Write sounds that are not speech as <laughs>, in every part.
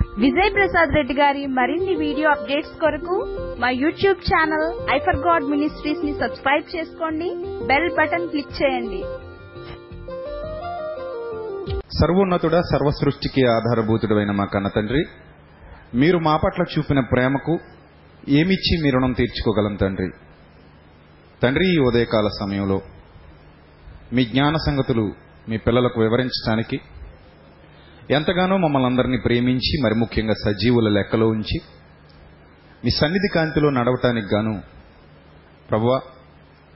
విజయ్ ప్రసాద్ రెడ్డి గారి మరిన్ని video updates కొరకు మా YouTube channel I for God మినిస్ట్రీస్ని subscribe చేసుకోండి. బెల్ బటన్ క్లిక్ చేయండి. సర్వోన్నతుడ సర్వ సృష్టికి ఆధారభూతుడైన మా కన్న తండ్రి మీరు మా పట్ల చూపిన ప్రేమకు ఏమిచ్చి మీ రుణం తీర్చుకోగలం తండ్రి? తండ్రి ఈ ఉదయకాల సమయంలో మీ జ్ఞాన సంగతులు మీ పిల్లలకు వివరించడానికి ఎంతగానో మమ్మల్ని అందరినీ ప్రేమించి మరి ముఖ్యంగా సజీవుల లెక్కలో ఉంచి మీ సన్నిధి కాంతిలో నడవటానికి గాను ప్రభువా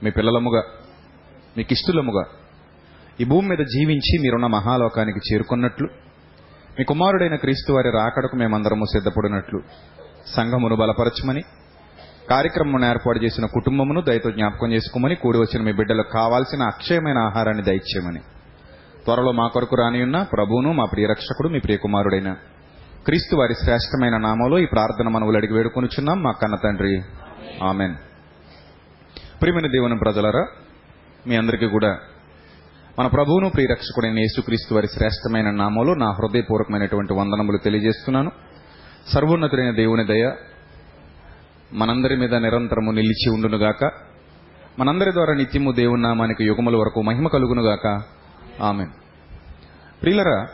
మీ పిల్లలముగా మీకు ఇష్టలముగా ఈ భూమి మీద జీవించి మీరున్న మహాలోకానికి చేరుకున్నట్లు మీ కుమారుడైన క్రీస్తు వారి రాకడకు మేమందరము సిద్ధపడినట్లు సంఘమును బలపరచమని కార్యక్రమం ఏర్పాటు చేసిన కుటుంబమును దయతో జ్ఞాపకం చేసుకోమని కూడి వచ్చిన మీ బిడ్డలకు కావాల్సిన అక్షయమైన ఆహారాన్ని దయచేయమని. త్వరలో మా కొరకు రానియున్న ప్రభువును మా ప్రియరక్షకుడు మీ ప్రియకుమారుడైన క్రీస్తు వారి శ్రేష్టమైన నామంలో ఈ ప్రార్థన మనవులు అడిగి వేడుకొనిచున్నాం మా కన్న తండ్రి. ఆమెన్. ప్రియమైన దేవుని ప్రజలరా మీ అందరికీ కూడా మన ప్రభువును ప్రియరక్షకుడైన యేసుక్రీస్తు వారి శ్రేష్టమైన నామంలో నా హృదయపూర్వకమైనటువంటి వందనములు తెలియజేస్తున్నాను. సర్వోన్నతుడైన దేవుని దయ మనందరి మీద నిరంతరము నిలిచి ఉండునుగాక మనందరి ద్వారా నిత్యము దేవుని నామానికి యుగముల వరకు మహిమ కలుగునుగాక ఆమె ప్రియులరా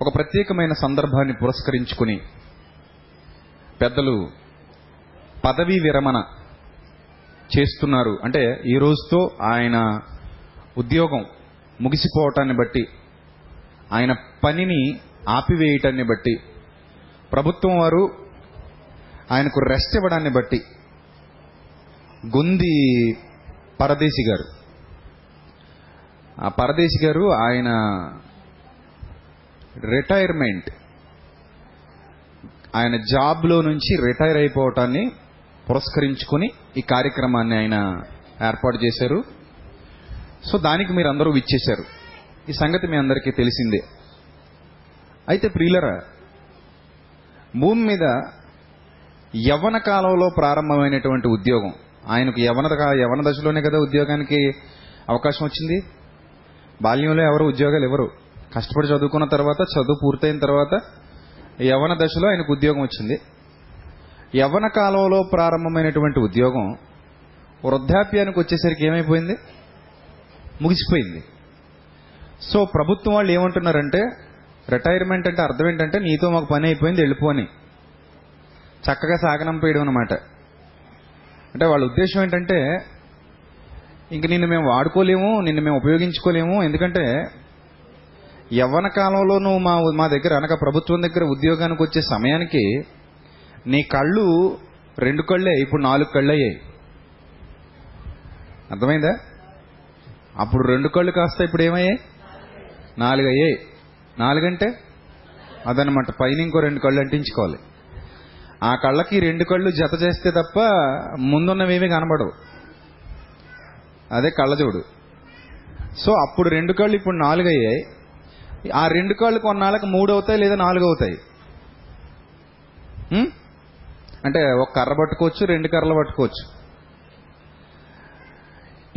ఒక ప్రత్యేకమైన సందర్భాన్ని పురస్కరించుకుని పెద్దలు పదవీ విరమణ చేస్తున్నారు. అంటే ఈ రోజుతో ఆయన ఉద్యోగం ముగిసిపోవటాన్ని బట్టి ఆయన పనిని ఆపివేయటాన్ని బట్టి ప్రభుత్వం వారు ఆయనకు రెస్ట్ ఇవ్వడాన్ని బట్టి గుంది పరదేశి గారు ఆ పరదేశి గారు ఆయన రిటైర్మెంట్. ఆయన జాబ్లో నుంచి రిటైర్ అయిపోవటాన్ని పురస్కరించుకుని ఈ కార్యక్రమాన్ని ఆయన ఏర్పాటు చేశారు. సో దానికి మీరు అందరూ విచ్చేశారు. ఈ సంగతి మీ అందరికీ తెలిసిందే. అయితే ప్రియులరా భూమి మీద యవ్వన కాలంలో ప్రారంభమైనటువంటి ఉద్యోగం. ఆయనకు యవన యవన దశలోనే కదా ఉద్యోగానికి అవకాశం వచ్చింది. బాల్యంలో ఎవరు ఉద్యోగాలు ఎవరు కష్టపడి చదువుకున్న తర్వాత చదువు పూర్తయిన తర్వాత యవన దశలో ఆయనకు ఉద్యోగం వచ్చింది. యవ్వన కాలంలో ప్రారంభమైనటువంటి ఉద్యోగం వృద్ధాప్యానికి వచ్చేసరికి ఏమైపోయింది? ముగిసిపోయింది. సో ప్రభుత్వం వాళ్ళు ఏమంటున్నారంటే రిటైర్మెంట్ అంటే అర్థం ఏంటంటే నీతో మాకు పని అయిపోయింది వెళ్ళిపోని చక్కగా సాగనంపేయడం అనమాట అంటే వాళ్ళ ఉద్దేశం ఏంటంటే ఇంక నిన్ను మేము వాడుకోలేము నిన్ను మేము ఉపయోగించుకోలేము. ఎందుకంటే యవ్వన కాలంలో నువ్వు మా మా దగ్గర అనగా ప్రభుత్వం దగ్గర ఉద్యోగానికి వచ్చే సమయానికి నీ కళ్ళు రెండు కళ్ళే ఇప్పుడు నాలుగు కళ్ళు అయ్యాయి అర్థమైందా? అప్పుడు రెండు కళ్ళు కాస్త ఇప్పుడు ఏమయ్యాయి? నాలుగు అయ్యాయి నాలుగంటే? అదనమాట పైన ఇంకో రెండు కళ్ళు అంటించుకోవాలి. ఆ కళ్ళకి రెండు కళ్ళు జత చేస్తే తప్ప ముందున్నవేమీ కనబడవు. అదే కళ్ళజోడు. సో అప్పుడు రెండు కళ్ళు ఇప్పుడు నాలుగు అయ్యాయి ఆ రెండు కళ్ళు కొన్నాళ్ళకి మూడు అవుతాయి లేదా నాలుగు అవుతాయి అంటే ఒక కర్ర పట్టుకోవచ్చు రెండు కర్రలు పట్టుకోవచ్చు.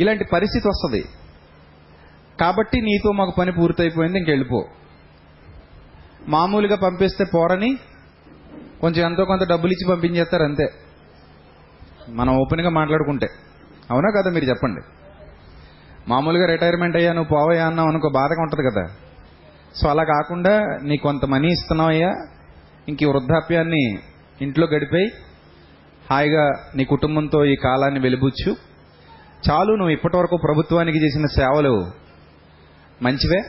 ఇలాంటి పరిస్థితి వస్తుంది. కాబట్టి నీతో మాకు పని పూర్తయిపోయింది ఇంకెళ్ళిపో మామూలుగా పంపిస్తే పోరని కొంచెం ఎంతో కొంత డబ్బులు ఇచ్చి పంపించేస్తారు అంతే. మనం ఓపెన్గా మాట్లాడుకుంటే. అవునా కదా మీరు చెప్పండి? మామూలుగా రిటైర్మెంట్ అయ్యా నువ్వు పోవయ్యా అన్నావు అనుకో బాధగా ఉంటుంది కదా. సో అలా కాకుండా నీ కొంత మనీ ఇస్తున్నావయ్యా ఇంక వృద్ధాప్యాన్ని ఇంట్లో గడిపోయి హాయిగా నీ కుటుంబంతో ఈ కాలాన్ని వెలిబుచ్చు. చాలు నువ్వు ఇప్పటివరకు ప్రభుత్వానికి చేసిన సేవలు మంచివే.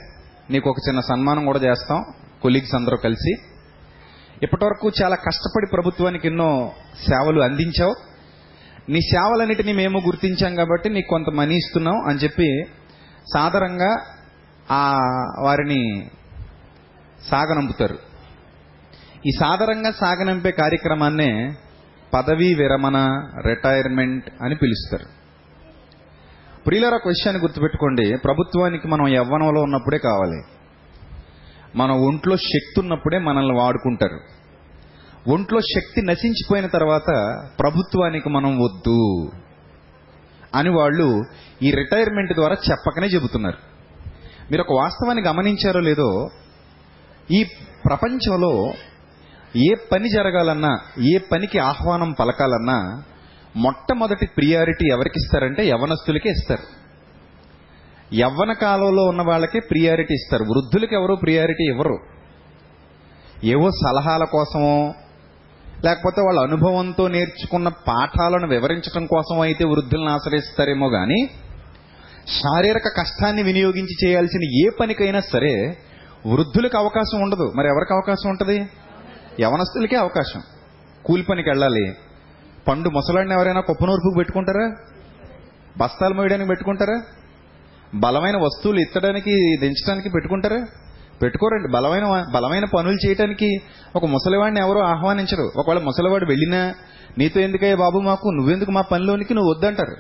నీకు ఒక చిన్న సన్మానం కూడా చేస్తాం కొలీగ్స్ అందరూ కలిసి. ఇప్పటివరకు చాలా కష్టపడి ప్రభుత్వానికి ఎన్నో సేవలు అందించావు. నీ సేవలన్నిటినీ మేము గుర్తించాం కాబట్టి నీకు కొంత మనీ ఇస్తున్నాం అని చెప్పి సాధారణంగా ఆ వారిని సాగనంపుతారు. ఈ సాధారణంగా సాగనంపే కార్యక్రమాన్నే పదవీ విరమణ రిటైర్మెంట్ అని పిలుస్తారు. ప్రియులరా క్వశ్చన్ గుర్తుపెట్టుకోండి. ప్రభుత్వానికి మనం యవ్వనంలో ఉన్నప్పుడే కావాలి. మన ఒంట్లో శక్తి ఉన్నప్పుడే మనల్ని వాడుకుంటారు. ఒంట్లో శక్తి నశించిపోయిన తర్వాత ప్రభుత్వానికి మనం వద్దు అని వాళ్ళు ఈ రిటైర్మెంట్ ద్వారా చెప్పకనే చెబుతున్నారు. మీరు ఒక వాస్తవాన్ని గమనించారో లేదో ఈ ప్రపంచంలో ఏ పని జరగాలన్నా ఏ పనికి ఆహ్వానం పలకాలన్నా మొట్టమొదటి ప్రియారిటీ ఎవరికి ఇస్తారంటే యవనస్తులకే ఇస్తారు. యవ్వన కాలంలో ఉన్న వాళ్ళకే ప్రియారిటీ ఇస్తారు. వృద్ధులకు ఎవరు ప్రియారిటీ ఇవ్వరు. ఏవో సలహాల కోసమో లేకపోతే వాళ్ళ అనుభవంతో నేర్చుకున్న పాఠాలను వివరించడం కోసం అయితే వృద్ధులను ఆశ్రయిస్తారేమో కానీ శారీరక కష్టాన్ని వినియోగించి చేయాల్సిన ఏ పనికైనా సరే వృద్ధులకు అవకాశం ఉండదు. మరి ఎవరికి అవకాశం ఉంటుంది? యవనస్తులకే అవకాశం. కూలి పనికి వెళ్ళాలి. పండు ముసలాడిని ఎవరైనా కుప్పనూర్పుకు పెట్టుకుంటారా? బస్తాలు మోయడానికి పెట్టుకుంటారా? బలమైన వస్తువులు ఎత్తడానికి దించడానికి పెట్టుకుంటారా? పెట్టుకోరండి. బలమైన బలమైన పనులు చేయటానికి ఒక ముసలివాడిని ఎవరో ఆహ్వానించరు. ఒకవేళ ముసలివాడు వెళ్ళినా నీతో ఎందుకయ్యా బాబు మాకు? నువ్వెందుకు మా పనిలోనికి? నువ్వు వద్దంటారు.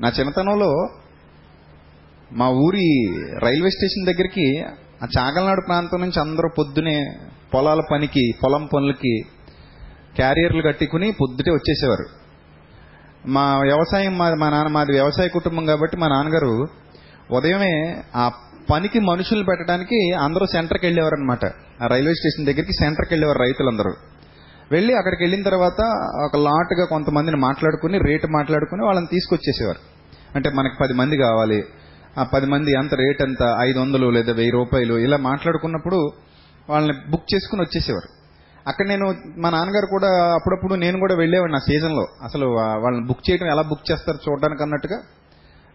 నా చిన్నతనంలో మా ఊరి రైల్వే స్టేషన్ దగ్గరికి ఆ చాగలనాడు ప్రాంతం నుంచి అందరూ పొద్దునే పొలాల పనికి పొలం పనులకి క్యారియర్లు కట్టుకుని పొద్దుటే వచ్చేసేవారు. మా వ్యవసాయం మా మా నాన్న మాది వ్యవసాయ కుటుంబం కాబట్టి మా నాన్నగారు ఉదయమే ఆ పనికి మనుషులు పెట్టడానికి అందరూ సెంటర్కి వెళ్ళేవారు అనమాట ఆ రైల్వే స్టేషన్ దగ్గరికి సెంటర్కి వెళ్ళేవారు రైతులందరూ. వెళ్ళి అక్కడికి వెళ్ళిన తర్వాత ఒక లాట్గా కొంతమందిని మాట్లాడుకుని రేటు మాట్లాడుకుని వాళ్ళని తీసుకొచ్చేసేవారు. అంటే మనకి పది మంది కావాలి. ఆ పది మంది ఎంత రేట్ ఎంత? ఐదు వందలు లేదా వెయ్యి రూపాయలు? ఇలా మాట్లాడుకున్నప్పుడు వాళ్ళని బుక్ చేసుకుని వచ్చేసేవారు. అక్కడ నేను మా నాన్నగారు కూడా అప్పుడప్పుడు నేను కూడా వెళ్ళేవాడిని ఆ సీజన్లో. అసలు వాళ్ళని బుక్ చేయడం ఎలా బుక్ చేస్తారు చూడడానికి అన్నట్టుగా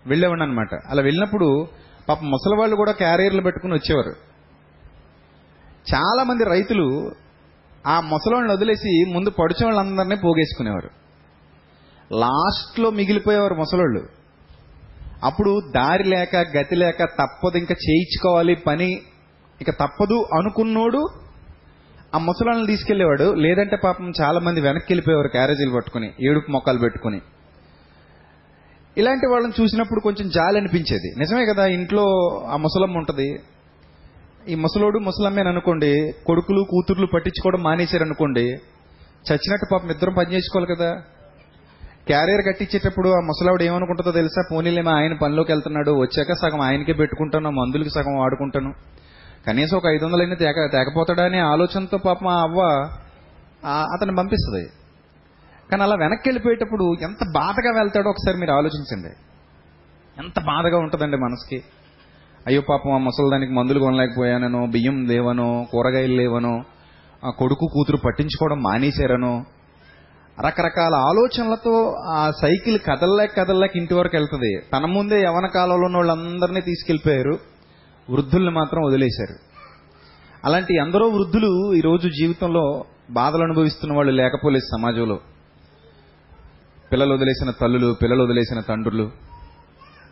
వెళ్ళేవాడిని అనమాట అలా వెళ్ళినప్పుడు పాప ముసలి వాళ్ళు కూడా క్యారియర్లు పెట్టుకుని వచ్చేవారు. చాలామంది రైతులు ఆ ముసలిని వదిలేసి ముందు పడిచిన వాళ్ళందరినీ పోగేసుకునేవారు. లాస్ట్లో మిగిలిపోయేవారు ముసలోళ్ళు. అప్పుడు దారి లేక గతి లేక తప్పదు ఇంకా చేయించుకోవాలి పని ఇక తప్పదు అనుకున్నోడు ఆ ముసలాళ్ళని తీసుకెళ్ళేవాడు లేదంటే పాపం చాలా మంది వెనక్కి వెళ్ళిపోయేవారు క్యారేజీలు పట్టుకుని ఏడుపు మొక్కలు పెట్టుకుని. ఇలాంటి వాళ్ళని చూసినప్పుడు కొంచెం జాలి అనిపించేది. నిజమే కదా ఇంట్లో ఆ ముసలమ్మ ఉంటుంది. ఈ ముసలోడు ముసలమ్మేని అనుకోండి కొడుకులు కూతుర్లు పట్టించుకోవడం మానేశారు అనుకోండి చచ్చినట్టు పాపం ఇద్దరం పని చేసుకోవాలి కదా. క్యారియర్ కట్టించేటప్పుడు ఆ ముసలావిడ ఏమనుకుంటుందో తెలుసా? పోనీలేమో ఆయన పనిలోకి వెళ్తున్నాడు వచ్చాక సగం ఆయనకే పెట్టుకుంటాను మందులకి సగం వాడుకుంటాను. కనీసం ఒక ఐదు వందలైనా తేక తేకపోతాడా అనే ఆలోచనతో పాపం ఆ అవ్వ అతను అతన్ని పంపిస్తుంది. కానీ అలా వెనక్కి వెళ్ళిపోయేటప్పుడు ఎంత బాధగా వెళ్తాడో ఒకసారి మీరు ఆలోచించండి. ఎంత బాధగా ఉంటుందండి మనసుకి. అయ్యో పాపం ఆ ముసలిదానికి మందులు కొనలేకపోయానో బియ్యం లేవనో కూరగాయలు లేవనో ఆ కొడుకు కూతురు పట్టించుకోవడం మానేశారనో రకరకాల ఆలోచనలతో ఆ సైకిల్ కదల్లేక కదల్లేక ఇంటి వరకు వెళ్తుంది. తన ముందే యవన కాలంలో ఉన్న వాళ్ళందరినీ తీసుకెళ్ళిపోయారు వృద్ధుల్ని మాత్రం వదిలేశారు. అలాంటి ఎందరో వృద్ధులు ఈరోజు జీవితంలో బాధలు అనుభవిస్తున్న వాళ్ళు లేకపోలేదు సమాజంలో. పిల్లలు వదిలేసిన తల్లులు పిల్లలు వదిలేసిన తండ్రులు.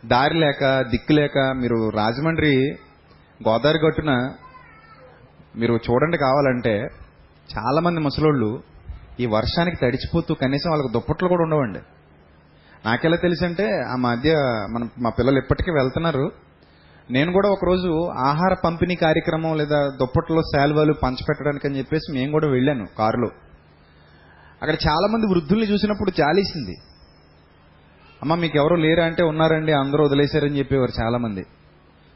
దారి లేక దిక్కు లేక మీరు రాజమండ్రి గోదావరి గట్టున మీరు చూడండి కావాలంటే చాలామంది ముసలోళ్ళు ఈ వర్షానికి తడిచిపోతూ కనీసం వాళ్ళకి దుప్పట్లు కూడా ఉండవండి. నాకెలా తెలిసంటే ఆ మధ్య మన మా పిల్లలు ఇప్పటికీ వెళ్తున్నారు. నేను కూడా ఒకరోజు ఆహార పంపిణీ కార్యక్రమం లేదా దుప్పట్లో శాల్వాలు పంచిపెట్టడానికి అని చెప్పేసి మేము కూడా వెళ్ళాను కారులో. అక్కడ చాలా మంది వృద్ధుల్ని చూసినప్పుడు చాలేసింది. అమ్మ మీకు ఎవరు లేరా అంటే ఉన్నారండి అందరూ వదిలేశారని చెప్పేవారు చాలా మంది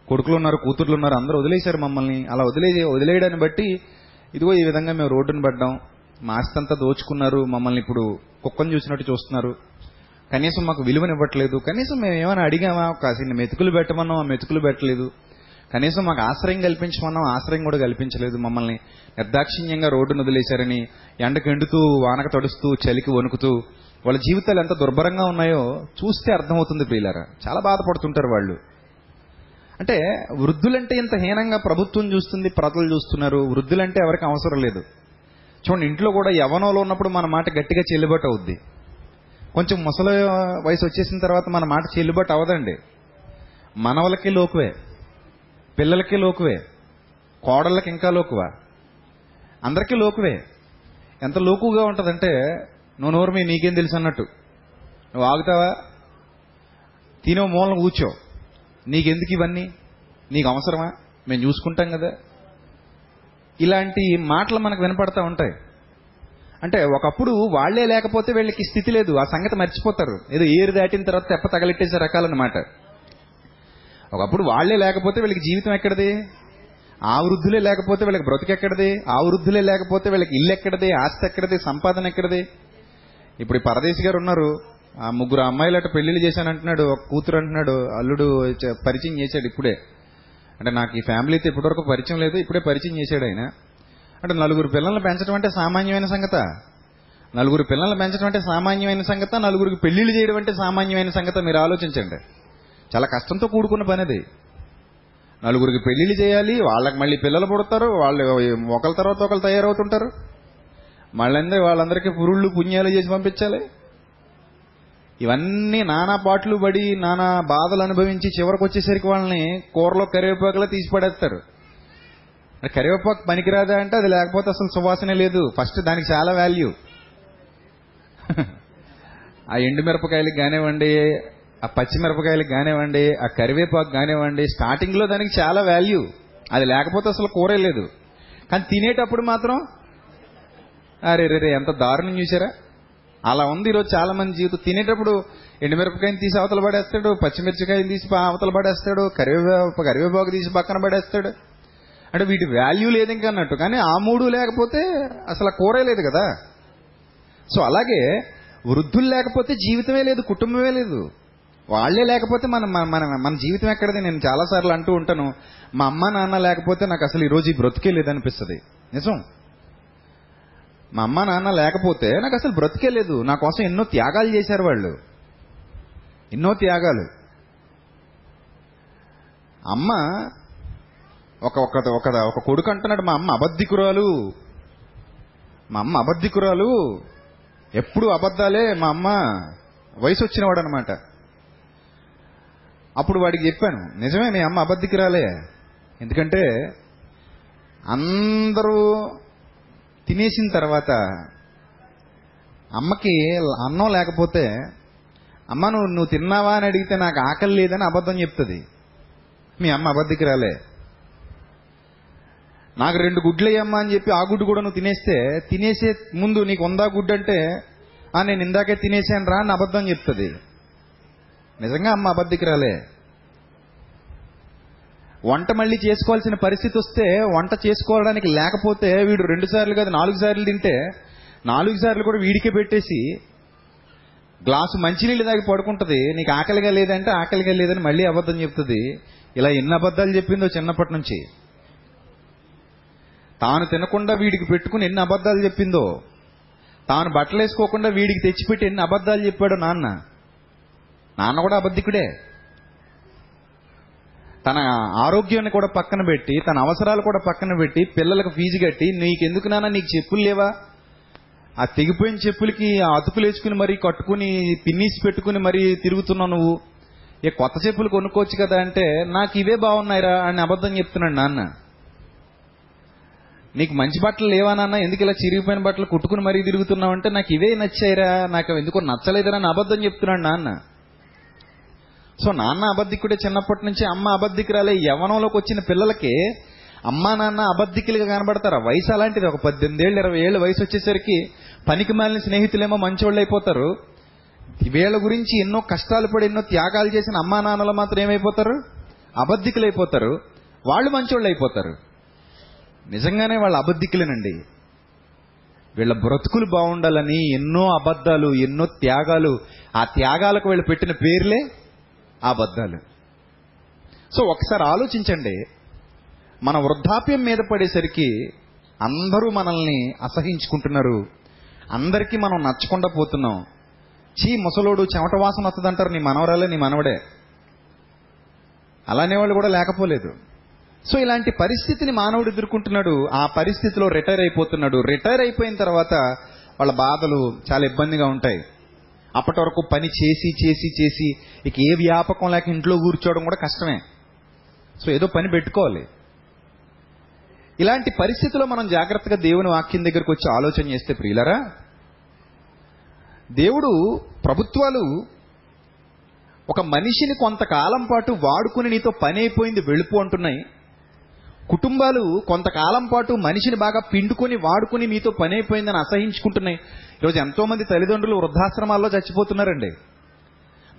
కొడుకులు ఉన్నారు కూతుర్లు ఉన్నారు అందరూ వదిలేశారు మమ్మల్ని. అలా వదిలే వదిలేయడాన్ని బట్టి ఇదిగో ఈ విధంగా మేము రోడ్డును పడ్డాం. మా ఆస్తంతా అంతా దోచుకున్నారు మమ్మల్ని ఇప్పుడు కుక్కను చూసినట్టు చూస్తున్నారు. కనీసం మాకు విలువనివ్వట్లేదు. కనీసం మేము ఏమైనా అడిగామా? కాసిన మెతుకులు పెట్టమన్నాం ఆ మెతుకులు పెట్టలేదు. కనీసం మాకు ఆశ్రయం కల్పించమన్నాం ఆశ్రయం కూడా కల్పించలేదు మమ్మల్ని. నిర్దాక్షిణ్యంగా రోడ్డును వదిలేశారని ఎండకు ఎండుతూ వానక తడుస్తూ చలికి వణుకుతూ వాళ్ళ జీవితాలు ఎంత దుర్భరంగా ఉన్నాయో చూస్తే అర్థమవుతుంది ప్రియులారా. చాలా బాధపడుతుంటారు వాళ్ళు. అంటే వృద్ధులంటే ఇంత హీనంగా ప్రభుత్వం చూస్తుంది ప్రజలు చూస్తున్నారు. వృద్ధులంటే ఎవరికి అవసరం లేదు. చూడండి ఇంట్లో కూడా యవనంలో ఉన్నప్పుడు మన మాట గట్టిగా చెల్లుబాటు అవుద్ది. కొంచెం ముసలి వయసు వచ్చేసిన తర్వాత మన మాట చెల్లుబాటు అవదండి. మనవలకి లోకువే పిల్లలకి లోకువే కోడళ్ళకి ఇంకా లోకువా? అందరికీ లోకువే. ఎంత లోకుగా ఉంటుందంటే నువ్వు నోరు మీ నీకేం తెలుసు అన్నట్టు. నువ్వు ఆగుతావా? తినో మూలం కూర్చో. నీకెందుకు ఇవన్నీ? నీకు అవసరమా? మేము చూసుకుంటాం కదా. ఇలాంటి మాటలు మనకు వినపడతా ఉంటాయి. అంటే ఒకప్పుడు వాళ్ళే లేకపోతే వీళ్ళకి స్థితి లేదు. ఆ సంగతి మర్చిపోతారు. ఏదో ఏరు దాటిన తర్వాత తెప్ప తగలెట్టేసే రకాలన్నమాట. ఒకప్పుడు వాళ్ళే లేకపోతే వీళ్ళకి జీవితం ఎక్కడిది? ఆ వృద్ధులే లేకపోతే వీళ్ళకి బ్రతికెక్కడది? ఆ వృద్ధులే లేకపోతే వీళ్ళకి ఇల్లు ఎక్కడది ఆస్తి ఎక్కడది సంపాదన ఎక్కడది ఇప్పుడు ఈ పరదేశి గారు ఉన్నారు. ఆ ముగ్గురు అమ్మాయిలు అటు పెళ్ళిళ్ళు చేశాను అంటున్నాడు ఒక కూతురు అంటున్నాడు. అల్లుడు పరిచయం చేశాడు ఇప్పుడే. అంటే నాకు ఈ ఫ్యామిలీతో ఇప్పటివరకు పరిచయం లేదు. ఇప్పుడే పరిచయం చేశాడు ఆయన. అంటే నలుగురు పిల్లల్ని పెంచడం అంటే సామాన్యమైన సంగత. నలుగురు పిల్లల్ని పెంచడం అంటే సామాన్యమైన సంగత. నలుగురికి పెళ్ళిళ్ళు చేయడం అంటే సామాన్యమైన సంగత. మీరు ఆలోచించండి. చాలా కష్టంతో కూడుకున్న పని అది. నలుగురికి పెళ్ళిళ్ళు చేయాలి వాళ్ళకి మళ్ళీ పిల్లలు పుడతారు వాళ్ళు ఒకళ్ళ తర్వాత ఒకరు తయారవుతుంటారు. మళ్ళీ వాళ్ళందరికీ పురుళ్ళు పుణ్యాలు చేసి పంపించాలి. ఇవన్నీ నానా పాటలు పడి నానా బాధలు అనుభవించి చివరికి వచ్చేసరికి వాళ్ళని కూరలో కరివేపాకులో తీసి పడేస్తారు. కరివేపాకు పనికిరాదా అంటే అది లేకపోతే అసలు సువాసనే లేదు. ఫస్ట్ దానికి చాలా వాల్యూ. <laughs> ఆ ఎండు మిరపకాయలకు కానివ్వండి ఆ పచ్చిమిరపకాయలకు కానివ్వండి ఆ కరివేపాకు కానివ్వండి స్టార్టింగ్లో దానికి చాలా వాల్యూ అది లేకపోతే అసలు కూరే లేదు. కానీ తినేటప్పుడు మాత్రం అరే రే రే ఎంత దారుణం చూసారా అలా ఉంది ఈరోజు చాలా మంది జీవితం. తినేటప్పుడు ఎండుమిరపకాయని తీసి అవతల పడేస్తాడు పచ్చిమిరపకాయని తీసి అవతల పడేస్తాడు కరివేపాకు కరివేపాకు తీసి పక్కన పడేస్తాడు. అంటే వీటి వాల్యూ లేదు ఇంకా అన్నట్టు. కానీ ఆ మూడు లేకపోతే అసలు కూర కూరే లేదు కదా. సో అలాగే వృద్ధులు లేకపోతే జీవితమే లేదు కుటుంబమే లేదు. వాళ్ళే లేకపోతే మన మన మన మన జీవితం ఎక్కడది? నేను చాలాసార్లు అంటూ ఉంటాను మా అమ్మ నాన్న లేకపోతే నాకు అసలు ఈరోజు ఈ బ్రతికే లేదనిపిస్తుంది. నిజం? మా అమ్మ నాన్న లేకపోతే నాకు అసలు బ్రతికే లేదు. నా కోసం ఎన్నో త్యాగాలు చేశారు వాళ్ళు. ఎన్నో త్యాగాలు. అమ్మ ఒక ఒక ఒక ఒక కొడుకు అంటున్నాడు మా అమ్మ అబద్ధికురాలు. మా అమ్మ అబద్ధికురాలు. ఎప్పుడు అబద్ధాలే మా అమ్మ. వయసు వచ్చినవాడు అనమాట అప్పుడు వాడికి చెప్పాను నిజమే మీ అమ్మ అబద్ధికురాలే. ఎందుకంటే అందరూ తినేసిన తర్వాత అమ్మకి అన్నం లేకపోతే అమ్మ నువ్వు నువ్వు తిన్నావా? అని అడిగితే నాకు ఆకలి లేదని అబద్ధం చెప్తుంది. మీ అమ్మ అబద్ధికురాలే. నాకు రెండు గుడ్లు అయ్యమ్మా అని చెప్పి ఆ గుడ్డు కూడా నువ్వు తినేస్తే తినేసే ముందు నీకు ఉందా గుడ్డు అంటే ఆ నేను ఇందాకే తినేసాను రా అని అబద్ధం చెప్తుంది. నిజంగా అమ్మ అబద్ధికురాలే. వంట మళ్ళీ చేసుకోవాల్సిన పరిస్థితి వస్తే వంట చేసుకోవడానికి లేకపోతే వీడు రెండు సార్లు కాదు నాలుగు సార్లు తింటే నాలుగు సార్లు కూడా వీడికే పెట్టేసి గ్లాసు మంచినీళ్ళు దాకా పడుకుంటుంది. నీకు ఆకలిగా లేదంటే ఆకలిగా లేదని మళ్ళీ అబద్ధం చెప్తుంది. ఇలా ఎన్ని అబద్ధాలు చెప్పిందో చిన్నప్పటి నుంచి. తాను తినకుండా వీడికి పెట్టుకుని ఎన్ని అబద్ధాలు చెప్పిందో. తాను బట్టలు వేసుకోకుండా వీడికి తెచ్చిపెట్టి ఎన్ని అబద్ధాలు చెప్పాడో నాన్న. నాన్న కూడా అబద్ధికుడే. తన ఆరోగ్యాన్ని కూడా పక్కన పెట్టి తన అవసరాలు కూడా పక్కన పెట్టి పిల్లలకు ఫీజు కట్టి నీకెందుకు నాన్న నీకు చెప్పులు లేవా? ఆ తెగిపోయిన చెప్పులకి అతుకులు వేసుకుని మరీ కట్టుకుని పిన్నీసి పెట్టుకుని మరీ తిరుగుతున్నావు నువ్వు. ఏ కొత్త చెప్పులు కొనుక్కోవచ్చు కదా అంటే నాకు ఇవే బాగున్నాయిరా అని అబద్ధం చెప్తున్నాడు నాన్న. నీకు మంచి బట్టలు లేవా నాన్న? ఎందుకు ఇలా చిరిగిపోయిన బట్టలు కుట్టుకుని మరీ తిరుగుతున్నావు అంటే నాకు ఇవే నచ్చాయిరా నాకు ఎందుకో నచ్చలేదురా అని అబద్ధం చెప్తున్నాడు నాన్న. సో నాన్న అబద్ధికుడే చిన్నప్పటి నుంచి అమ్మ అబద్ధికురాలే. యవనంలోకి వచ్చిన పిల్లలకి అమ్మా నాన్న అబద్ధికులుగా కనబడతారు? వయసు అలాంటిది. ఒక పద్దెనిమిది ఏళ్ళు ఇరవై ఏళ్ళు వయసు వచ్చేసరికి పనికి మాలిన స్నేహితులేమో మంచోళ్ళు అయిపోతారు. వీళ్ళ గురించి ఎన్నో కష్టాలు పడి ఎన్నో త్యాగాలు చేసిన అమ్మా నాన్నలు మాత్రం ఏమైపోతారు? అబద్ధికులు అయిపోతారు వాళ్ళు మంచోళ్ళు అయిపోతారు. నిజంగానే వాళ్ళు అబద్ధికులేనండి. వీళ్ళ బ్రతుకులు బాగుండాలని ఎన్నో అబద్ధాలు ఎన్నో త్యాగాలు. ఆ త్యాగాలకు వీళ్ళు పెట్టిన పేర్లే అబద్ధాలు. సో ఒకసారి ఆలోచించండి. మన వృద్ధాప్యం మీద పడేసరికి అందరూ మనల్ని అసహించుకుంటున్నారు. అందరికీ మనం నచ్చకుండా పోతున్నాం. చీ ముసలోడు చెమట వాసన వస్తుందంటారు నీ మనవరాలే నీ మనవడే. అలానే వాళ్ళు కూడా లేకపోలేదు. సో ఇలాంటి పరిస్థితిని మానవుడు ఎదుర్కొంటున్నాడు. ఆ పరిస్థితిలో రిటైర్ అయిపోతున్నాడు. రిటైర్ అయిపోయిన తర్వాత వాళ్ళ బాధలు చాలా ఇబ్బందిగా ఉంటాయి. అప్పటి వరకు పని చేసి చేసి చేసి ఇక ఏ వ్యాపకం లేక ఇంట్లో కూర్చోవడం కూడా కష్టమే. సో ఏదో పని పెట్టుకోవాలి. ఇలాంటి పరిస్థితిలో మనం జాగ్రత్తగా దేవుని వాక్యం దగ్గరకు వచ్చి ఆలోచన చేస్తే ప్రియులరా దేవుడు ప్రభుత్వాలు ఒక మనిషిని కొంతకాలం పాటు వాడుకుని నీతో పని అయిపోయింది వెళ్ళిపో అంటున్నాయి. కుటుంబాలు కొంతకాలం పాటు మనిషిని బాగా పిండుకొని వాడుకుని మీతో పని అయిపోయిందని అసహించుకుంటున్నాయి. ఈరోజు ఎంతో మంది తల్లిదండ్రులు వృద్ధాశ్రమాల్లో చచ్చిపోతున్నారండి.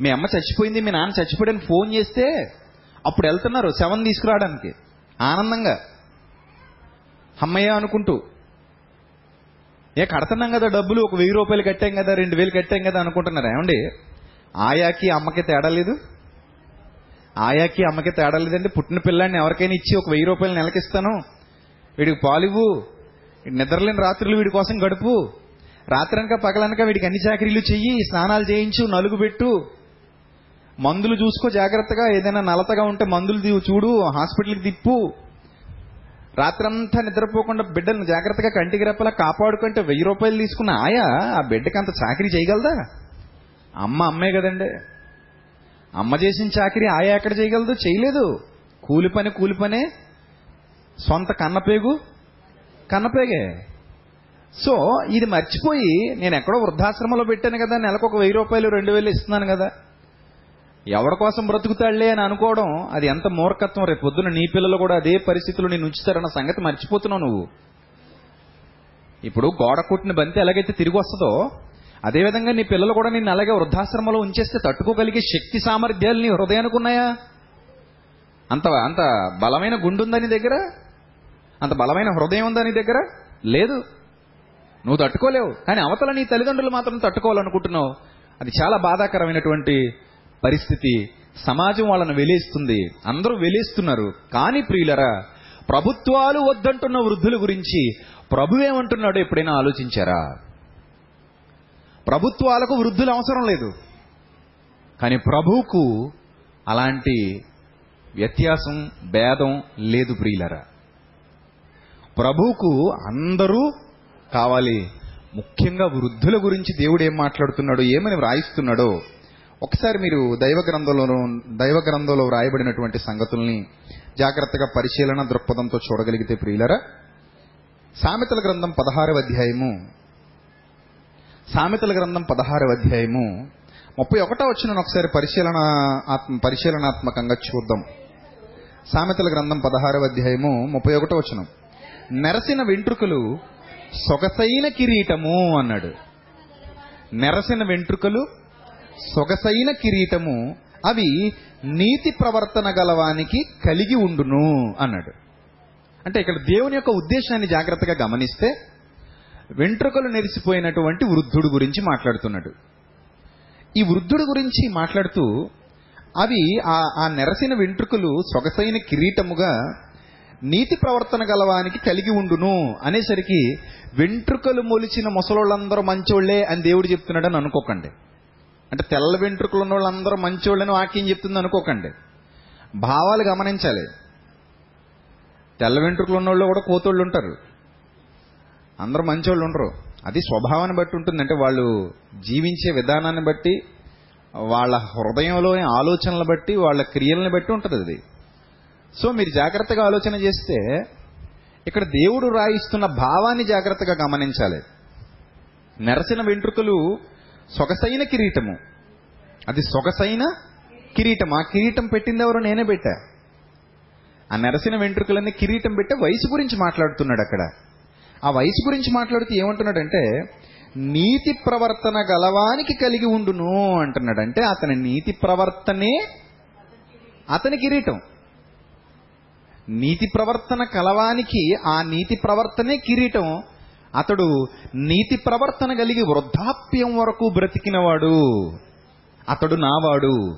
మీ అమ్మ చచ్చిపోయింది మీ నాన్న చచ్చిపోయాడని ఫోన్ చేస్తే అప్పుడు వెళ్తున్నారు శవం తీసుకురావడానికి. ఆనందంగా. అమ్మయ్య అనుకుంటూ. ఏ కడుతున్నాం కదా డబ్బులు ఒక వెయ్యి రూపాయలు కట్టాం కదా రెండు వేలు కట్టాం కదా అనుకుంటున్నారు. ఏమండి? ఆయాకి అమ్మకి తేడా లేదు. ఆయాకి అమ్మకి తేడా లేదండి. పుట్టిన పిల్లాడిని ఎవరికైనా ఇచ్చి ఒక వెయ్యి రూపాయలు నెలకిస్తాను. వీడికి పాలివ్వు. నిద్రలేని రాత్రులు వీడి కోసం గడుపు. రాత్రనక పగలనక వీడికి అన్ని చాకరీలు చెయ్యి స్నానాలు చేయించు నలుగు పెట్టు. మందులు చూసుకో జాగ్రత్తగా. ఏదైనా నలతగా ఉంటే మందులు చూడు హాస్పిటల్కి తిప్పు. రాత్రంతా నిద్రపోకుండా బిడ్డను జాగ్రత్తగా కంటికి రెప్పలా కాపాడుకుంటే వెయ్యి రూపాయలు తీసుకున్న ఆయా? ఆ బిడ్డకి అంత చాకరీ చేయగలదా? అమ్మ అమ్మే కదండి. అమ్మ చేసిన చాకరీ ఆయా ఎక్కడ చేయగలదు? చేయలేదు. కూలి పని కూలి పనే. సొంత కన్నపేగు? కన్నపేగే. సో ఇది మర్చిపోయి నేను ఎక్కడో వృద్ధాశ్రమంలో పెట్టాను కదా నెలకు ఒక వెయ్యి రూపాయలు రెండు వేలు ఇస్తున్నాను కదా. ఎవరి కోసం బ్రతుకుతాళ్ళే అని అనుకోవడం అది ఎంత మూర్ఖత్వం. రేపు పొద్దున నీ పిల్లలు కూడా అదే పరిస్థితులు నేను ఉంచుతారన్న సంగతి మర్చిపోతున్నావు నువ్వు. ఇప్పుడు గోడ కుట్టిన బంతి ఎలాగైతే తిరిగి వస్తుందో అదేవిధంగా నీ పిల్లలు కూడా నిన్ను అలాగే వృద్ధాశ్రమంలో ఉంచేస్తే తట్టుకోగలిగే శక్తి సామర్థ్యాలు నీ హృదయానికి ఉన్నాయా? అంత అంత బలమైన గుండు ఉందా నీ దగ్గర? అంత బలమైన హృదయం ఉందా నీ దగ్గర? లేదు. నువ్వు తట్టుకోలేవు. కానీ అవతల నీ తల్లిదండ్రులు మాత్రం తట్టుకోవాలనుకుంటున్నావు. అది చాలా బాధాకరమైనటువంటి పరిస్థితి. సమాజం వాళ్ళను వెలేస్తుంది అందరూ వెలేస్తున్నారు కానీ ప్రియులరా ప్రభుత్వాలు వద్దంటున్న వృద్ధుల గురించి ప్రభు ఏమంటున్నాడో ఎప్పుడైనా ఆలోచించారా? ప్రభుత్వాలకు వృద్ధులు అవసరం లేదు. కానీ ప్రభువుకు అలాంటి వ్యత్యాసం భేదం లేదు ప్రియులరా. ప్రభువుకు అందరూ కావాలి. ముఖ్యంగా వృద్ధుల గురించి దేవుడు ఏం మాట్లాడుతున్నాడో ఏమని వ్రాయిస్తున్నాడో ఒకసారి మీరు దైవ గ్రంథంలో దైవ గ్రంథంలో వ్రాయబడినటువంటి సంగతుల్ని జాగ్రత్తగా పరిశీలన దృక్పథంతో చూడగలిగితే ప్రియులరా సామెతల గ్రంథం పదహారవ అధ్యాయము సామెతల గ్రంథం పదహారవ అధ్యాయము. ముప్పై ఒకటో వచ్చిన ఒకసారి పరిశీలన ఆత్మ పరిశీలనాత్మకంగా చూద్దాం. సామెతల గ్రంథం పదహారవ అధ్యాయము ముప్పై ఒకటో వచనం. నెరసిన వెంట్రుకలు సొగసైన కిరీటము అన్నాడు. నెరసిన వెంట్రుకలు సొగసైన కిరీటము అవి నీతి ప్రవర్తన గలవానికి కలిగి ఉండును అన్నాడు. అంటే ఇక్కడ దేవుని యొక్క ఉద్దేశాన్ని జాగ్రత్తగా గమనిస్తే వెంట్రుకలు నెరిసిపోయినటువంటి వృద్ధుడు గురించి మాట్లాడుతున్నాడు. ఈ వృద్ధుడు గురించి మాట్లాడుతూ అవి ఆ ఆ నెరసిన వెంట్రుకలు సొగసైన కిరీటముగా నీతి ప్రవర్తన గలవానికి కలిగి ఉండును అనేసరికి వెంట్రుకలు మొలిచిన ముసలోళ్ళందరూ మంచోళ్ళే అని దేవుడు చెప్తున్నాడని అనుకోకండి. అంటే తెల్ల వెంట్రుకలు ఉన్న వాళ్ళందరూ మంచోళ్ళని వాక్యం చెప్తుంది అనుకోకండి. భావాలు గమనించాలి. తెల్ల వెంట్రుకలు ఉన్నోళ్ళు కూడా కోతోళ్ళు ఉంటారు. అందరూ మంచోళ్ళు ఉండరు. అది స్వభావాన్ని బట్టి ఉంటుంది. అంటే వాళ్ళు జీవించే విధానాన్ని బట్టి వాళ్ళ హృదయంలో ఆలోచనలు బట్టి వాళ్ళ క్రియలను బట్టి ఉంటుంది అది. సో మీరు జాగ్రత్తగా ఆలోచన చేస్తే ఇక్కడ దేవుడు రాయిస్తున్న భావాన్ని జాగ్రత్తగా గమనించాలి. నెరసిన వెంట్రుకలు సొగసైన కిరీటము. అది సొగసైన కిరీటం. ఆ కిరీటం పెట్టింది ఎవరు? నేనే పెట్టా. ఆ నెరసిన వెంట్రుకలన్నీ కిరీటం పెట్టే వయసు గురించి మాట్లాడుతున్నాడు అక్కడ. ఆ వయసు గురించి మాట్లాడుతూ ఏమంటున్నాడంటే నీతి ప్రవర్తన గలవానికి కలిగి ఉండును అంటున్నాడు అంటే అతని నీతి ప్రవర్తనే అతని కిరీటం. నీతి ప్రవర్తన కలవానికి ఆ నీతి ప్రవర్తనే కిరీటం. అతడు నీతి ప్రవర్తన కలిగి వృద్ధాప్యం వరకు బ్రతికినవాడు. అతడు నావాడు.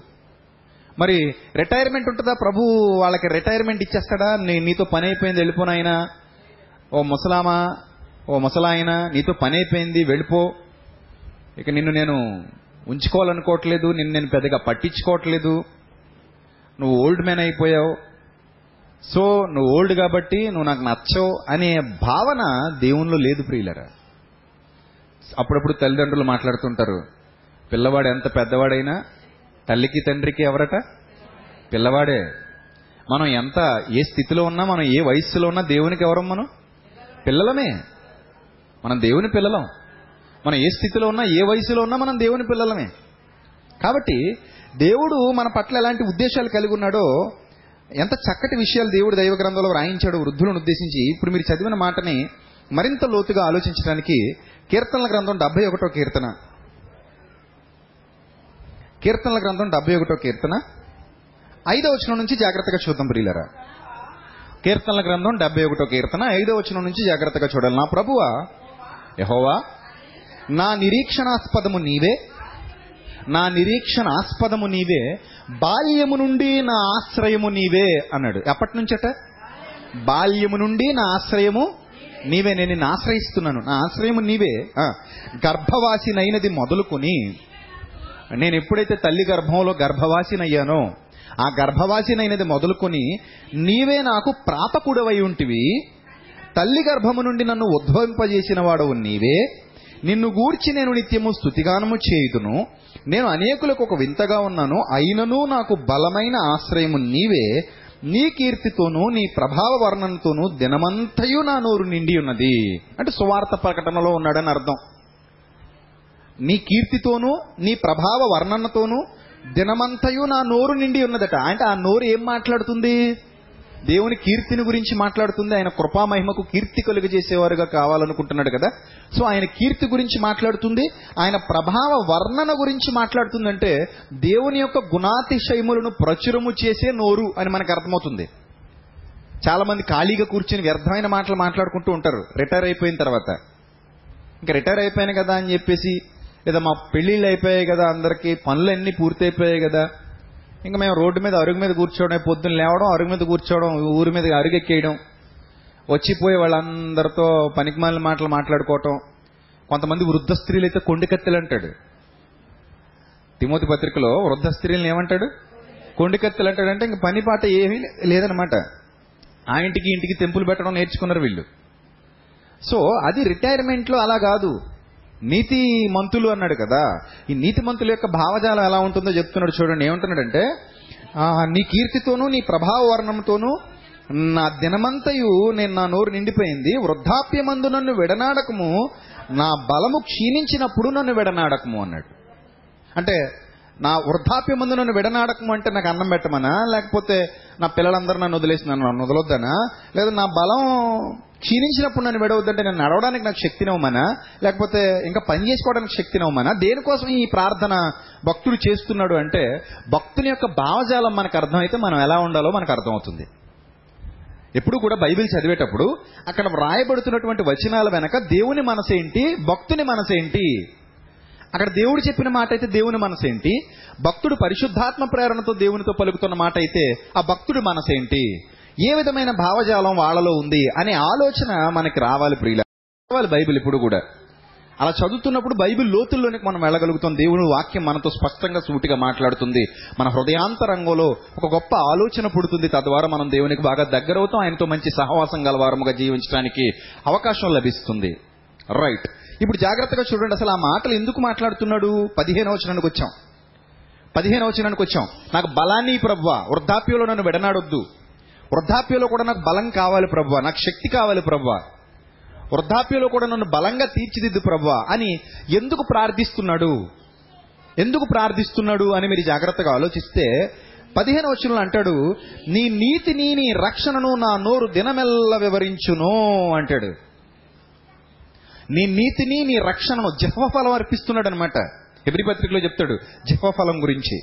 మరి రిటైర్మెంట్ ఉంటుందా? ప్రభు వాళ్ళకి రిటైర్మెంట్ ఇచ్చేస్తాడా? నేను నీతో పని అయిపోయింది వెళ్ళిపోనాయనా ఓ ముసలామా ఓ ముసలాయన నీతో పని అయిపోయింది వెళ్ళిపో. ఇక నిన్ను నేను ఉంచుకోవాలనుకోవట్లేదు నిన్ను నేను పెద్దగా పట్టించుకోవట్లేదు. నువ్వు ఓల్డ్ మ్యాన్ అయిపోయావు. సో నువ్వు ఓల్డ్ కాబట్టి నువ్వు నాకు నచ్చవు అనే భావన దేవునిలో లేదు ప్రియులరా. అప్పుడప్పుడు తల్లిదండ్రులు మాట్లాడుతుంటారు పిల్లవాడు ఎంత పెద్దవాడైనా తల్లికి తండ్రికి ఎవరట? పిల్లవాడే. మనం ఎంత ఏ స్థితిలో ఉన్నా మనం ఏ వయస్సులో ఉన్నా దేవునికి ఎవరం మనం? పిల్లలమే. మనం దేవుని పిల్లలం. మనం ఏ స్థితిలో ఉన్నా ఏ వయసులో ఉన్నా మనం దేవుని పిల్లలమే. కాబట్టి దేవుడు మన పట్ల ఎలాంటి ఉద్దేశాలు కలిగి ఉన్నాడో ఎంత చక్కటి విషయాలు దేవుడు దైవ గ్రంథంలో వ్రాయించాడు వృద్ధులను ఉద్దేశించి ఇప్పుడు మీరు చదివిన మాటని మరింత లోతుగా ఆలోచించడానికి కీర్తనల గ్రంథం డెబ్బై ఒకటో కీర్తన. కీర్తనల గ్రంథం డెబ్బై ఒకటో కీర్తన. ఐదో వచనం నుంచి జాగ్రత్తగా చూద్దాం ప్రియులరా. కీర్తనల గ్రంథం డెబ్బై ఒకటో కీర్తన ఐదో వచనం నుంచి జాగ్రత్తగా చూడాలి. నా ప్రభువా యహోవా నా నిరీక్షణాస్పదము నీవే నా నిరీక్షణాస్పదము నీవే బాల్యము నుండి నా ఆశ్రయము నీవే అన్నాడు. ఎప్పటి నుంచట? బాల్యము నుండి నా ఆశ్రయము నీవే. నేను నిన్ను ఆశ్రయిస్తున్నాను. నా ఆశ్రయము నీవే. గర్భవాసినైనది మొదలుకొని నేను ఎప్పుడైతే తల్లి గర్భంలో గర్భవాసినయ్యానో ఆ గర్భవాసినైనది మొదలుకొని నీవే నాకు ప్రాపకుడవై ఉంటివి. తల్లి గర్భము నుండి నన్ను ఉద్భవింపజేసిన వాడవు నీవే. నిన్ను గూర్చి నేను నిత్యము స్థుతిగానము చేయుదును. నేను అనేకులకు ఒక వింతగా ఉన్నాను. అయినను నాకు బలమైన ఆశ్రయము నీవే. నీ కీర్తితోనూ నీ ప్రభావ వర్ణనతోనూ దినమంతయు నా నోరు నిండి ఉన్నది. అంటే సువార్త ప్రకటనలో ఉన్నాడని అర్థం. నీ కీర్తితోనూ నీ ప్రభావ వర్ణనతోనూ దినమంతయు నా నోరు నిండి ఉన్నదట. అంటే ఆ నోరు ఏం మాట్లాడుతుంది? దేవుని కీర్తిని గురించి మాట్లాడుతుంది. ఆయన కృపామహిమకు కీర్తి కలుగజేసేవారుగా కావాలనుకుంటున్నాడు కదా. సో ఆయన కీర్తి గురించి మాట్లాడుతుంది. ఆయన ప్రభావ వర్ణన గురించి మాట్లాడుతుందంటే దేవుని యొక్క గుణాతిశయములను ప్రచురము చేసే నోరు అని మనకు అర్థమవుతుంది. చాలా మంది ఖాళీగా కూర్చొని వ్యర్థమైన మాటలు మాట్లాడుకుంటూ ఉంటారు. రిటైర్ అయిపోయిన తర్వాత. ఇంకా రిటైర్ అయిపోయాను కదా అని చెప్పేసి లేదా మా పెళ్ళిళ్ళు అయిపోయాయి కదా అందరికీ పనులన్నీ పూర్తయిపోయాయి కదా. ఇంకా మేము రోడ్డు మీద అరుగు మీద కూర్చోవడం పొద్దున్న లేవడం అరుగు మీద కూర్చోవడం ఊరి మీద అరుగెక్కేయడం. వచ్చిపోయి వాళ్ళందరితో పనికిమాలిన మాటలు మాట్లాడుకోవటం. కొంతమంది వృద్ధ స్త్రీలు అయితే కొండికత్తెలు అంటాడు. తిమోతి పత్రికలో వృద్ధ స్త్రీలను ఏమంటాడు? కొండికత్తెలు అంటాడంటే ఇంక పని పాట ఏమీ లేదనమాట ఆ ఇంటికి ఇంటికి తెంపులు పెట్టడం నేర్చుకున్నారు వీళ్ళు. సో అది రిటైర్మెంట్లో అలా కాదు. నీతి మంతులు అన్నాడు కదా. ఈ నీతి మంతుల యొక్క భావజాలం ఎలా ఉంటుందో చెప్తున్నాడు చూడండి. ఏమంటున్నాడంటే నీ కీర్తితోనూ నీ ప్రభావ వర్ణంతోనూ నా దినమంతయు నేను నా నోరు నిండిపోయింది. వృద్ధాప్యమందు నన్ను విడనాడకము. నా బలము క్షీణించినప్పుడు నన్ను విడనాడకము అన్నాడు. అంటే నా వృద్ధాప్యమందు నన్ను విడనాడకము అంటే నాకు అన్నం పెట్టమనా? లేకపోతే నా పిల్లలందరూ నన్ను వదిలేసి నన్ను వదలొద్దనా? లేదా నా బలం క్షీణించినప్పుడు నన్ను విడవద్దంటే నేను నడవడానికి నాకు శక్తినివ్వమనా? లేకపోతే ఇంకా పని చేసుకోవడానికి శక్తినివ్వమనా? దేనికోసం ఈ ప్రార్థన భక్తుడు చేస్తున్నాడు అంటే భక్తుని యొక్క భావజాలం మనకు అర్థమైతే మనం ఎలా ఉండాలో మనకు అర్థమవుతుంది. ఎప్పుడు కూడా బైబిల్ చదివేటప్పుడు అక్కడ వ్రాయబడుతున్నటువంటి వచనాల వెనక దేవుని మనసేంటి? భక్తుని మనసేంటి? అక్కడ దేవుడు చెప్పిన మాట అయితే దేవుని మనసేంటి? భక్తుడు పరిశుద్ధాత్మ ప్రేరణతో దేవునితో పలుకుతున్న మాట అయితే ఆ భక్తుడి మనసేంటి? ఏ విధమైన భావజాలం వాళ్ళలో ఉంది అనే ఆలోచన మనకి రావాలి ప్రియుల రావాలి బైబిల్ ఇప్పుడు కూడా. అలా చదువుతున్నప్పుడు బైబిల్ లోతుల్లోనికి మనం వెళ్ళగలుగుతాం. దేవుని వాక్యం మనతో స్పష్టంగా సూటిగా మాట్లాడుతుంది. మన హృదయాంతరంగంలో ఒక గొప్ప ఆలోచన పుడుతుంది. తద్వారా మనం దేవునికి బాగా దగ్గరవుతాం. ఆయనతో మంచి సహవాసం గలవారముగా జీవించడానికి అవకాశం లభిస్తుంది. రైట్. ఇప్పుడు జాగ్రత్తగా చూడండి అసలు ఆ మాటలు ఎందుకు మాట్లాడుతున్నాడు? పదిహేను వచనానికి వచ్చాం. పదిహేను వచనానికి వచ్చాం. నాకు బలాన్ని ప్రవ్వ వృద్ధాప్యంలో నన్ను విడనాడొద్దు. వృద్ధాప్యంలో కూడా నాకు బలం కావాలి ప్రవ్వ నాకు శక్తి కావాలి ప్రవ్వ వృద్ధాప్యంలో కూడా నన్ను బలంగా తీర్చిదిద్దు ప్రవ్వా అని ఎందుకు ప్రార్థిస్తున్నాడు? ఎందుకు ప్రార్థిస్తున్నాడు అని మీరు జాగ్రత్తగా ఆలోచిస్తే పదిహేను వచనంలో అంటాడు నీ నీతిని నీ రక్షణను నా నోరు దినమెల్ల వివరించును అంటాడు. నీ నీతిని నీ రక్షణను జహ్వఫలం అర్పిస్తున్నాడు అనమాట ఎబ్రి పత్రికలో చెప్తాడు జహ్వఫలం గురించి.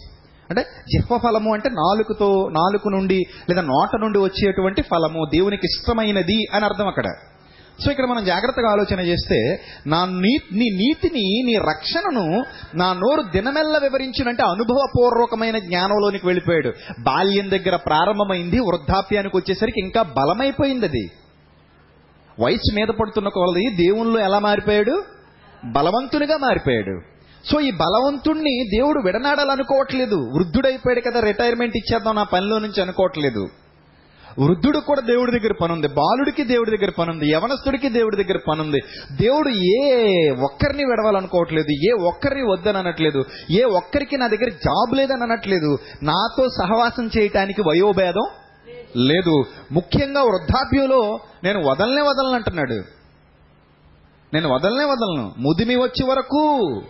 అంటే జహ్వఫలము అంటే నాలుగుతో నాలుగు నుండి లేదా నోట నుండి వచ్చేటువంటి ఫలము దేవునికి ఇష్టమైనది అని అర్థం అక్కడ. సో ఇక్కడ మనం జాగ్రత్తగా ఆలోచన చేస్తే నా నీ నీ నీతిని నీ రక్షణను నా నోరు దినమెల్ల వివరించినంటే అనుభవపూర్వకమైన జ్ఞానంలోనికి వెళ్ళిపోయాడు. బాల్యం దగ్గర ప్రారంభమైంది వృద్ధాప్యానికి వచ్చేసరికి ఇంకా బలమైపోయింది అది. వయసు మీద పడుతున్న కొలది దేవుళ్ళు ఎలా మారిపోయాడు? బలవంతునిగా మారిపోయాడు. సో ఈ బలవంతుణ్ణి దేవుడు విడనాడాలనుకోవట్లేదు. వృద్ధుడైపోయాడు కదా రిటైర్మెంట్ ఇచ్చేద్దాం నా పనిలో నుంచి అనుకోవట్లేదు. వృద్ధుడు కూడా దేవుడి దగ్గర పనుంది. బాలుడికి దేవుడి దగ్గర పనుంది. యవనస్తుడికి దేవుడి దగ్గర పనుంది. దేవుడు ఏ ఒక్కరిని విడవాలనుకోవట్లేదు ఏ ఒక్కరిని వద్దని అనట్లేదు ఏ ఒక్కరికి నా దగ్గర జాబ్ లేదని అనట్లేదు నాతో సహవాసం చేయటానికి వయోభేదం లేదు ముఖ్యంగా వృద్ధాప్యంలో నేను వదలనే వదలను అంటున్నాడు. నేను వదలనే వదలను. ముదిమి వచ్చే వరకు.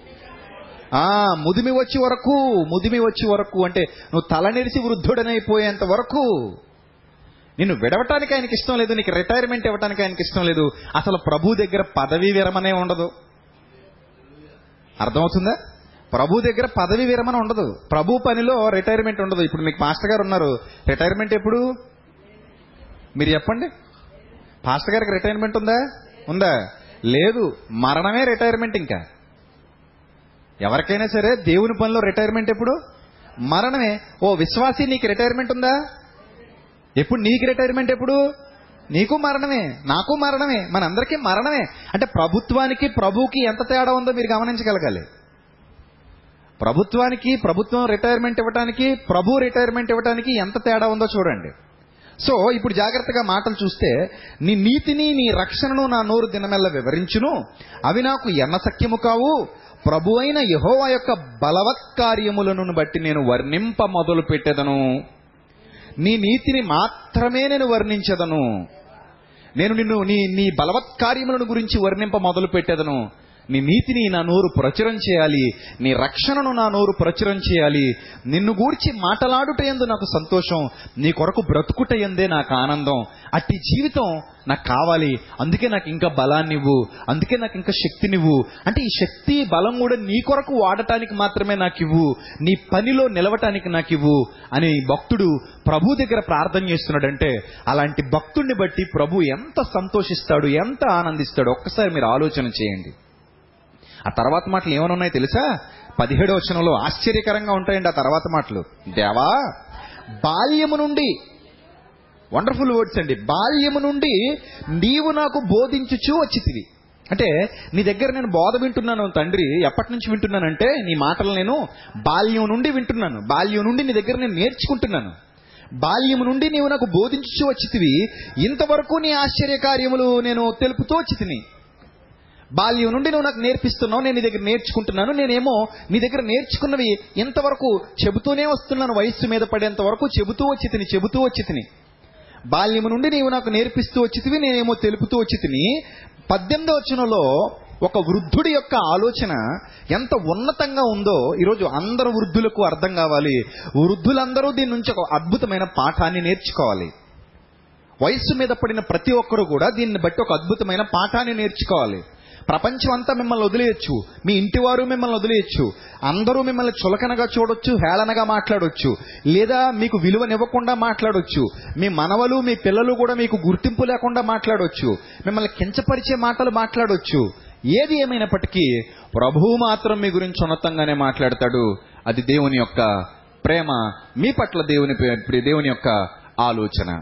ఆ ముదిమి వచ్చే వరకు ముదిమి వచ్చే వరకు అంటే నువ్వు తలనిరిసి వృద్ధుడనైపోయేంత వరకు. నిన్ను విడవటానికి ఆయనకి ఇష్టం లేదు నీకు రిటైర్మెంట్ ఇవ్వటానికి ఆయనకి ఇష్టం లేదు. అసలు ప్రభు దగ్గర పదవీ విరమనే ఉండదు? అర్థమవుతుందా? ప్రభు దగ్గర పదవి విరమణ ఉండదు. ప్రభు పనిలో రిటైర్మెంట్ ఉండదు. ఇప్పుడు మీకు మాస్టర్ గారు ఉన్నారు. రిటైర్మెంట్ ఎప్పుడు? మీరు చెప్పండి. పాస్టర్ గారికి రిటైర్మెంట్ ఉందా? ఉందా? లేదు. మరణమే రిటైర్మెంట్ ఇంకా. ఎవరికైనా సరే దేవుని పనిలో రిటైర్మెంట్ ఎప్పుడు? మరణమే. ఓ విశ్వాసి నీకు రిటైర్మెంట్ ఉందా? ఎప్పుడు నీకు రిటైర్మెంట్ ఎప్పుడు? నీకు మరణమే. నాకు మరణమే. మనందరికీ మరణమే. అంటే ప్రభుత్వానికి ప్రభుకి ఎంత తేడా ఉందో మీరు గమనించగలగాలి. ప్రభుత్వానికి ప్రభుత్వం రిటైర్మెంట్ ఇవ్వడానికి ప్రభు రిటైర్మెంట్ ఇవ్వడానికి ఎంత తేడా ఉందో చూడండి. సో ఇప్పుడు జాగ్రత్తగా మాటలు చూస్తే నీ నీతిని నీ రక్షణను నా నోరు దినమెల్ల వివరించును. అవి నాకు ఎన్న సఖ్యము కావు. ప్రభు అయిన యహోవా యొక్క బలవత్కార్యములను బట్టి నేను వర్ణింప మొదలు పెట్టెదను నీ నీతిని మాత్రమే నేను వర్ణించదను. నేను నిన్ను నీ నీ బలవత్కార్యములను గురించి వర్ణింప మొదలు పెట్టేదను నీ నీతిని నా నోరు ప్రచురం చేయాలి. నీ రక్షణను నా నోరు ప్రచురం చేయాలి. నిన్ను గూర్చి మాటలాడుట ఎందు నాకు సంతోషం. నీ కొరకు బ్రతుకుట ఎందే నాకు ఆనందం. అట్టి జీవితం నాకు కావాలి. అందుకే నాకు ఇంకా బలాన్నివ్వు. అందుకే నాకు ఇంకా శక్తినివ్వు. అంటే ఈ శక్తి బలం కూడా నీ కొరకు వాడటానికి మాత్రమే నాకు ఇవ్వు నీ పనిలో నిలవటానికి నాకు ఇవ్వు అని భక్తుడు ప్రభు దగ్గర ప్రార్థన చేస్తున్నాడంటే అలాంటి భక్తుడిని బట్టి ప్రభు ఎంత సంతోషిస్తాడు ఎంత ఆనందిస్తాడు ఒక్కసారి మీరు ఆలోచన చేయండి. ఆ తర్వాత మాటలు ఏమనున్నాయి తెలుసా? పదిహేడో వచనంలో ఆశ్చర్యకరంగా ఉంటాయండి ఆ తర్వాత మాటలు. దేవా బాల్యము నుండి వండర్ఫుల్ వర్డ్స్ అండి బాల్యము నుండి నీవు నాకు బోధించుచు వచ్చితివి. అంటే నీ దగ్గర నేను బోధ వింటున్నాను తండ్రి ఎప్పటి నుంచి వింటున్నానంటే నీ మాటలు నేను బాల్యం నుండి వింటున్నాను. బాల్యం నుండి నీ దగ్గర నేను నేర్చుకుంటున్నాను. బాల్యము నుండి నీవు నాకు బోధించుచు వచ్చితివి. ఇంతవరకు నీ ఆశ్చర్యకార్యములు నేను తెలుపుతూ వచ్చితిని. బాల్యం నుండి నువ్వు నాకు నేర్పిస్తున్నావు నేను నీ దగ్గర నేర్చుకుంటున్నాను నేనేమో నీ దగ్గర నేర్చుకున్నవి ఇంతవరకు చెబుతూనే వస్తున్నాను వయస్సు మీద పడేంత వరకు చెబుతూ వచ్చి తిని చెబుతూ వచ్చి తిని. బాల్యము నుండి నీవు నాకు నేర్పిస్తూ వచ్చితివి నేనేమో తెలుపుతూ వచ్చి తిని పద్దెనిమిదో వచనంలో ఒక వృద్ధుడి యొక్క ఆలోచన ఎంత ఉన్నతంగా ఉందో ఈరోజు అందరు వృద్ధులకు అర్థం కావాలి. వృద్ధులందరూ దీని నుంచి ఒక అద్భుతమైన పాఠాన్ని నేర్చుకోవాలి. వయస్సు మీద పడిన ప్రతి ఒక్కరు కూడా దీన్ని బట్టి ఒక అద్భుతమైన పాఠాన్ని నేర్చుకోవాలి. ప్రపంచం అంతా మిమ్మల్ని వదిలేయచ్చు. మీ ఇంటి వారు మిమ్మల్ని వదిలేయచ్చు. అందరూ మిమ్మల్ని చులకనగా చూడొచ్చు హేళనగా మాట్లాడొచ్చు. లేదా మీకు విలువనివ్వకుండా మాట్లాడొచ్చు. మీ మనవలు మీ పిల్లలు కూడా మీకు గుర్తింపు లేకుండా మాట్లాడొచ్చు. మిమ్మల్ని కించపరిచే మాటలు మాట్లాడొచ్చు. ఏది ఏమైనప్పటికీ ప్రభువు మాత్రం మీ గురించి ఉన్నతంగానే మాట్లాడతాడు. అది దేవుని యొక్క ప్రేమ మీ పట్ల దేవుని దేవుని యొక్క ఆలోచన.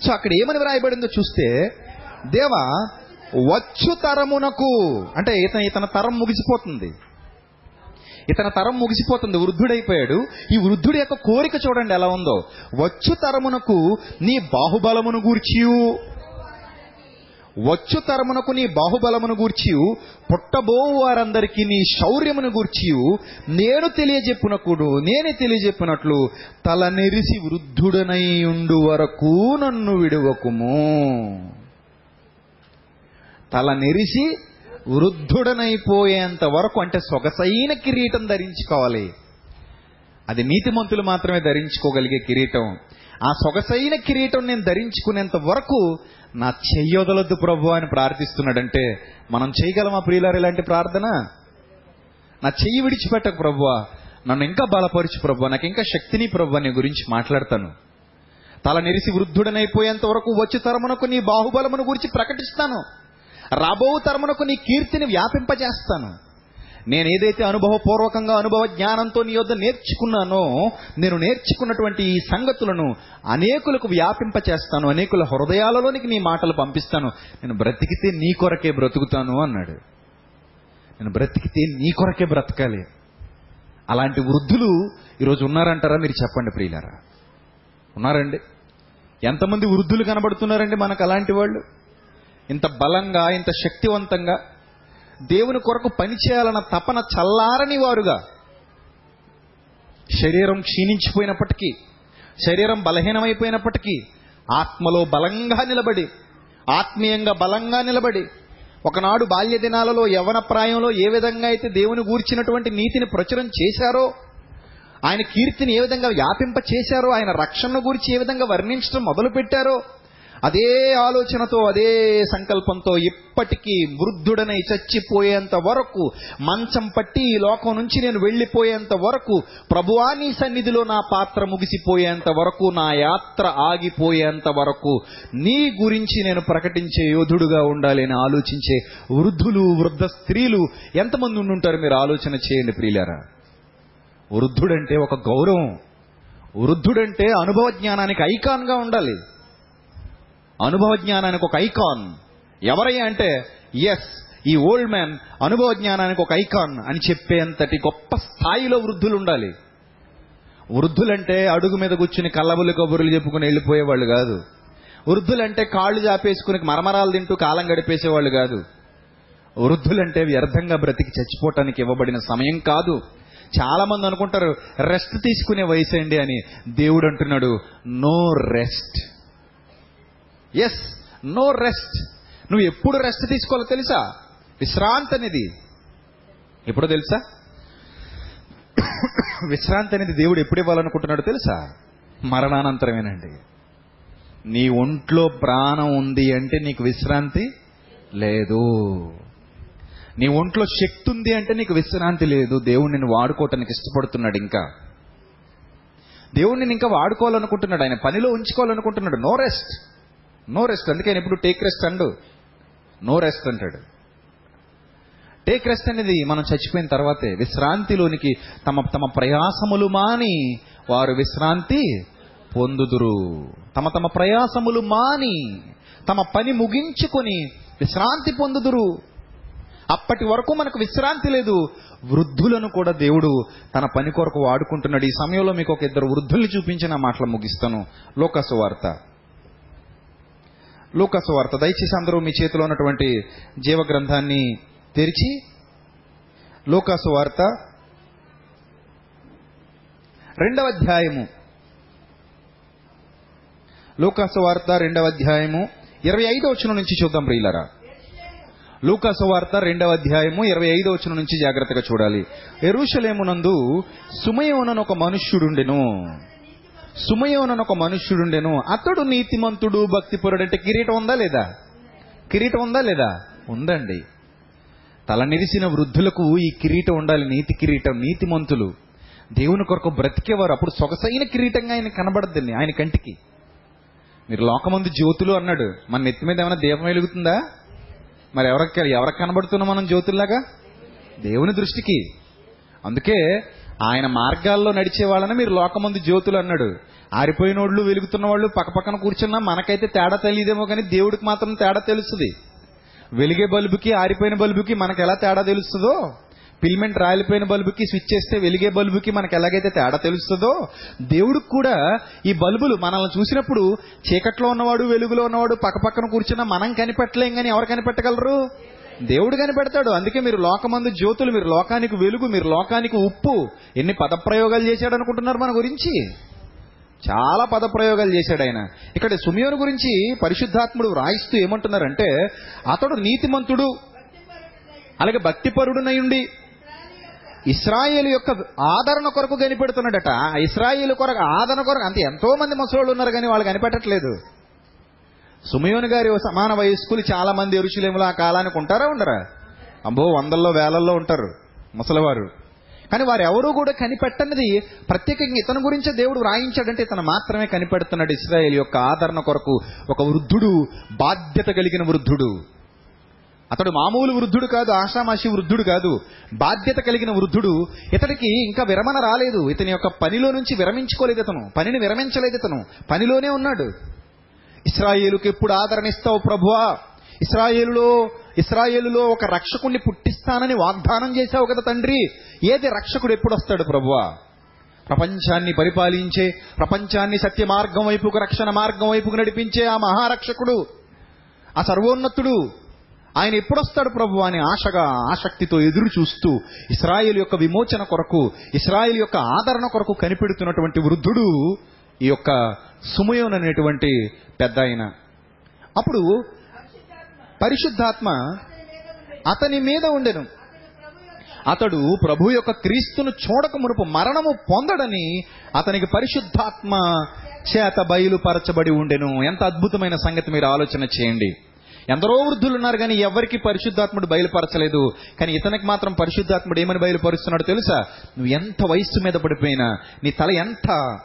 సో అక్కడ ఏమని వ్రాయబడిందో చూస్తే దేవా వచ్చు తరమునకు అంటే ఇతను ఇతన తరం ముగిసిపోతుంది. ఇతని తరం ముగిసిపోతుంది వృద్ధుడైపోయాడు. ఈ వృద్ధుడి యొక్క కోరిక చూడండి ఎలా ఉందో. వచ్చు తరమునకు నీ బాహుబలమును గూర్చియు. వచ్చు తరమునకు నీ బాహుబలమును గూర్చియు. పుట్టబో వారందరికీ నీ శౌర్యమును గూర్చియు. నేను తెలియజెప్పునకుడు నేనే తెలియజెప్పినట్లు తల నెరిసి వృద్ధుడనై ఉండు వరకు నన్ను విడువకుము. తల నెరిసి వృద్ధుడనైపోయేంత వరకు అంటే సొగసైన కిరీటం ధరించుకోవాలి. అది నీతిమంతులు మాత్రమే ధరించుకోగలిగే కిరీటం. ఆ సొగసైన కిరీటం నేను ధరించుకునేంత వరకు నా చెయ్యొదలొద్దు ప్రభు అని ప్రార్థిస్తున్నాడంటే మనం చేయగలమా ప్రియులారు ఇలాంటి ప్రార్థన? నా చెయ్యి విడిచిపెట్టకు ప్రభువా. నన్ను ఇంకా బలపరచు ప్రభు నాకు ఇంకా శక్తిని ప్రభు నీ గురించి మాట్లాడతాను. తల నెరిసి వృద్ధుడనైపోయేంత వరకు వచ్చే తరమునకు నీ బాహుబలమును గురించి ప్రకటిస్తాను. రాబో తరమునకు నీ కీర్తిని వ్యాపింపజేస్తాను. నేను ఏదైతే అనుభవపూర్వకంగా అనుభవ జ్ఞానంతో నీ యొద్ద నేర్చుకున్నానో నేను నేర్చుకున్నటువంటి ఈ సంగతులను అనేకులకు వ్యాపింపచేస్తాను అనేకుల హృదయాలలోనికి నీ మాటలు పంపిస్తాను. నేను బ్రతికితే నీ కొరకే బ్రతుకుతాను అన్నాడు. నేను బ్రతికితే నీ కొరకే బ్రతకాలి. అలాంటి వృద్ధులు ఈరోజు ఉన్నారంటారా మీరు చెప్పండి ప్రియులారా? ఉన్నారండి. ఎంతమంది వృద్ధులు కనబడుతున్నారండి మనకు అలాంటి వాళ్ళు? ఇంత బలంగా ఇంత శక్తివంతంగా దేవుని కొరకు పనిచేయాలన్న తపన చల్లారని వారుగా శరీరం క్షీణించిపోయినప్పటికీ శరీరం బలహీనమైపోయినప్పటికీ ఆత్మలో బలంగా నిలబడి ఆత్మీయంగా బలంగా నిలబడి ఒకనాడు బాల్య దినాలలో యవన ప్రాయంలో ఏ విధంగా అయితే దేవుని గూర్చినటువంటి నీతిని ప్రచురం చేశారో ఆయన కీర్తిని ఏ విధంగా వ్యాపింప చేశారో ఆయన రక్షణను గురించి ఏ విధంగా వర్ణించడం మొదలు పెట్టారో అదే ఆలోచనతో అదే సంకల్పంతో ఇప్పటికీ వృద్ధుడనై చచ్చిపోయేంత వరకు మంచం పట్టి ఈ లోకం నుంచి నేను వెళ్ళిపోయేంత వరకు ప్రభువా నీ సన్నిధిలో నా పాత్ర ముగిసిపోయేంత వరకు నా యాత్ర ఆగిపోయేంత వరకు నీ గురించి నేను ప్రకటించే యోధుడుగా ఉండాలి అని ఆలోచించే వృద్ధులు వృద్ధ స్త్రీలు ఎంతమంది ఉండుంటారు మీరు ఆలోచన చేయండి ప్రియులారా? వృద్ధుడంటే ఒక గౌరవం. వృద్ధుడంటే అనుభవ జ్ఞానానికి ఐకాన్గా ఉండాలి. అనుభవ జ్ఞానానికి ఒక ఐకాన్. ఎవరయ్యా అంటే ఎస్ ఈ ఓల్డ్ మ్యాన్ అనుభవ జ్ఞానానికి ఒక ఐకాన్ అని చెప్పేంతటి గొప్ప స్థాయిలో వృద్ధులు ఉండాలి వృద్ధులంటే అడుగు మీద కూర్చుని కల్లబులు కబుర్లు చెప్పుకుని వెళ్ళిపోయేవాళ్ళు కాదు. వృద్ధులంటే కాళ్ళు జాపేసుకుని మరమరాలు తింటూ కాలం గడిపేసేవాళ్ళు కాదు. వృద్ధులంటే వ్యర్థంగా బ్రతికి చచ్చిపోవటానికి ఇవ్వబడిన సమయం కాదు. చాలా మంది అనుకుంటారు రెస్ట్ తీసుకునే వయసు అండి అని దేవుడు అంటున్నాడు no rest yes no rest నువ్వు ఎప్పుడు రెస్ట్ తీసుకోవాలో తెలుసా? విశ్రాంతి అనేది. ఎప్పుడో తెలుసా? <coughs> విశ్రాంతి అనేది దేవుడు ఎప్పుడు ఇవ్వాలనుకుంటున్నాడో తెలుసా? మరణానంతరమేనండి. నీ ఒంట్లో ప్రాణం ఉంది అంటే నీకు విశ్రాంతి లేదు. నీ ఒంట్లో శక్తి ఉంది అంటే నీకు విశ్రాంతి లేదు. దేవుడు నిన్ను వాడుకోవటానికి ఇష్టపడుతున్నాడు ఇంకా. దేవుడు నిన్ను ఇంకా వాడుకోవాలనుకుంటున్నాడు. ఆయన పనిలో ఉంచుకోవాలనుకుంటున్నాడు. నో రెస్ట్ నో రెస్ట్ అందుకే ఎప్పుడు ఇప్పుడు take rest and? No rest అంటాడు. టేక్ రెస్ట్ అనేది మనం చచ్చిపోయిన తర్వాతే విశ్రాంతిలోనికి తమ తమ ప్రయాసములు మాని వారు విశ్రాంతి పొందుదురు. తమ తమ ప్రయాసములు మాని తమ పని ముగించుకొని విశ్రాంతి పొందుదురు. అప్పటి వరకు మనకు విశ్రాంతి లేదు. వృద్ధులను కూడా దేవుడు తన పని కొరకు వాడుకుంటున్నాడు. ఈ సమయంలో మీకు ఒక ఇద్దరు వృద్ధుల్ని చూపించిన మాటలు ముగిస్తాను. లోకసు వార్త. వార్త. దయచేసి అందరూ మీ చేతిలో ఉన్నటువంటి జీవ గ్రంథాన్ని తెరిచి లూకాసు వార్త రెండవ అధ్యాయము. లూకాసు వార్త రెండవ అధ్యాయము. ఇరవై ఐదో వచనం నుంచి చూద్దాం ప్రియులరా. లూకాసు వార్త రెండవ అధ్యాయము ఇరవై ఐదో వచనం నుంచి జాగ్రత్తగా చూడాలి. ఎరుషలేమునందు సుమయోనను ఒక మనుష్యుడుండెను. సుమయోనని ఒక మనుష్యుడుండెను. అతడు నీతిమంతుడు భక్తిపరుడు అంటే కిరీటం ఉందా లేదా? కిరీటం ఉందా లేదా? ఉందండి. తల నిరిసిన వృద్ధులకు ఈ కిరీటం ఉండాలి నీతి కిరీటం నీతిమంతులు. దేవుని కొరకు బ్రతికేవారు. అప్పుడు సొగసైన కిరీటంగా ఆయన కనబడద్దండి ఆయన కంటికి. మీరు లోకమందు జ్యోతులు అన్నాడు. మన నెత్తి మీద ఏమైనా దీపం వెలుగుతుందా? మరి ఎవరికి ఎవరికి కనబడుతున్నాం మనం జ్యోతుల్లాగా? దేవుని దృష్టికి. అందుకే ఆయన మార్గాల్లో నడిచే వాళ్ళని మీరు లోకమంది జ్యోతులు అన్నాడు. ఆరిపోయినోళ్ళు వెలుగుతున్న వాళ్ళు పక్కపక్కన కూర్చున్నా మనకైతే తేడా తెలియదేమో కానీ దేవుడికి మాత్రం తేడా తెలుస్తుంది వెలిగే బల్బుకి ఆరిపోయిన బల్బుకి మనకు ఎలా తేడా తెలుస్తుందో ఫిల్మెంట్ రాలిపోయిన బల్బుకి స్విచ్ చేస్తే వెలిగే బల్బుకి మనకు ఎలాగైతే తేడా తెలుస్తుందో దేవుడికి కూడా ఈ బల్బులు మనల్ని చూసినప్పుడు చీకట్లో ఉన్నవాడు వెలుగులో ఉన్నవాడు పక్కపక్కన కూర్చున్నా మనం కనిపెట్టలేం కానీ ఎవరు కనిపెట్టగలరు? దేవుడు కనిపెడతాడు. అందుకే మీరు లోకమందు జ్యోతులు మీరు లోకానికి వెలుగు మీరు లోకానికి ఉప్పు. ఎన్ని పదప్రయోగాలు చేశాడు అనుకుంటున్నారు మన గురించి? చాలా పదప్రయోగాలు చేశాడు ఆయన. ఇక్కడ సుమియోను గురించి పరిశుద్ధాత్ముడు వ్రాయిస్తూ ఏమంటున్నారంటే అతడు నీతిమంతుడు అలాగే భక్తిపరుడునయుండి ఇస్రాయేల్ యొక్క ఆదరణ కొరకు కనిపెడుతున్నాడట. ఇస్రాయేల్ కొరకు ఆదరణ కొరకు అంతే ఎంతో మంది ముసలోళ్ళు ఉన్నారు కానీ వాళ్ళు కనిపెట్టట్లేదు. సుమయోని గారి సమాన వయస్కులు చాలా మంది ఎరుచులేములు ఆ కాలానికి ఉంటారా ఉండరా? అబ్బో వందల్లో వేలల్లో ఉంటారు ముసలివారు. కానీ వారు ఎవరూ కూడా కనిపెట్టనిది ప్రత్యేకంగా ఇతని గురించే దేవుడు వ్రాయించాడంటే ఇతను మాత్రమే కనిపెడుతున్నాడు ఇస్రాయేల్ యొక్క ఆదరణ కొరకు ఒక వృద్ధుడు బాధ్యత కలిగిన వృద్ధుడు. అతడు మామూలు వృద్ధుడు కాదు ఆషామాషి వృద్ధుడు కాదు బాధ్యత కలిగిన వృద్ధుడు. ఇతడికి ఇంకా విరమణ రాలేదు. ఇతని యొక్క పనిలో నుంచి విరమించుకోలేదు ఇతను. పనిని విరమించలేదు ఇతను. పనిలోనే ఉన్నాడు. ఇస్రాయేలుకి ఎప్పుడు ఆదరణ ఇస్తావు ప్రభువా? ఇస్రాయేలులో ఇస్రాయేలులో ఒక రక్షకుణ్ణి పుట్టిస్తానని వాగ్దానం చేశావు కదా తండ్రి. ఏది రక్షకుడు ఎప్పుడు వస్తాడు ప్రభువా? ప్రపంచాన్ని పరిపాలించే ప్రపంచాన్ని సత్య మార్గం వైపుకు రక్షణ మార్గం వైపుకు నడిపించే ఆ మహారక్షకుడు ఆ సర్వోన్నతుడు ఆయన ఎప్పుడొస్తాడు ప్రభు అని ఆశగా ఆసక్తితో ఎదురు చూస్తూ ఇస్రాయేల్ యొక్క విమోచన కొరకు ఇస్రాయేల్ యొక్క ఆదరణ కొరకు కనిపెడుతున్నటువంటి వృద్ధుడు ఈ యొక్క సుమయోన్ అనేటువంటి పెద్ద ఆయన. అప్పుడు పరిశుద్ధాత్మ అతని మీద ఉండెను. అతడు ప్రభు యొక్క క్రీస్తును చూడక మునుపు మరణము పొందడని అతనికి పరిశుద్ధాత్మ చేత బయలుపరచబడి ఉండెను. ఎంత అద్భుతమైన సంగతి మీరు ఆలోచన చేయండి. ఎందరో వృద్ధులు ఉన్నారు కానీ ఎవరికి పరిశుద్ధాత్ముడు బయలుపరచలేదు. కానీ ఇతనికి మాత్రం పరిశుద్ధాత్ముడు ఏమని బయలుపరుస్తున్నాడు తెలుసా? నువ్వు ఎంత వయస్సు మీద పడిపోయినా నీ తల ఎంత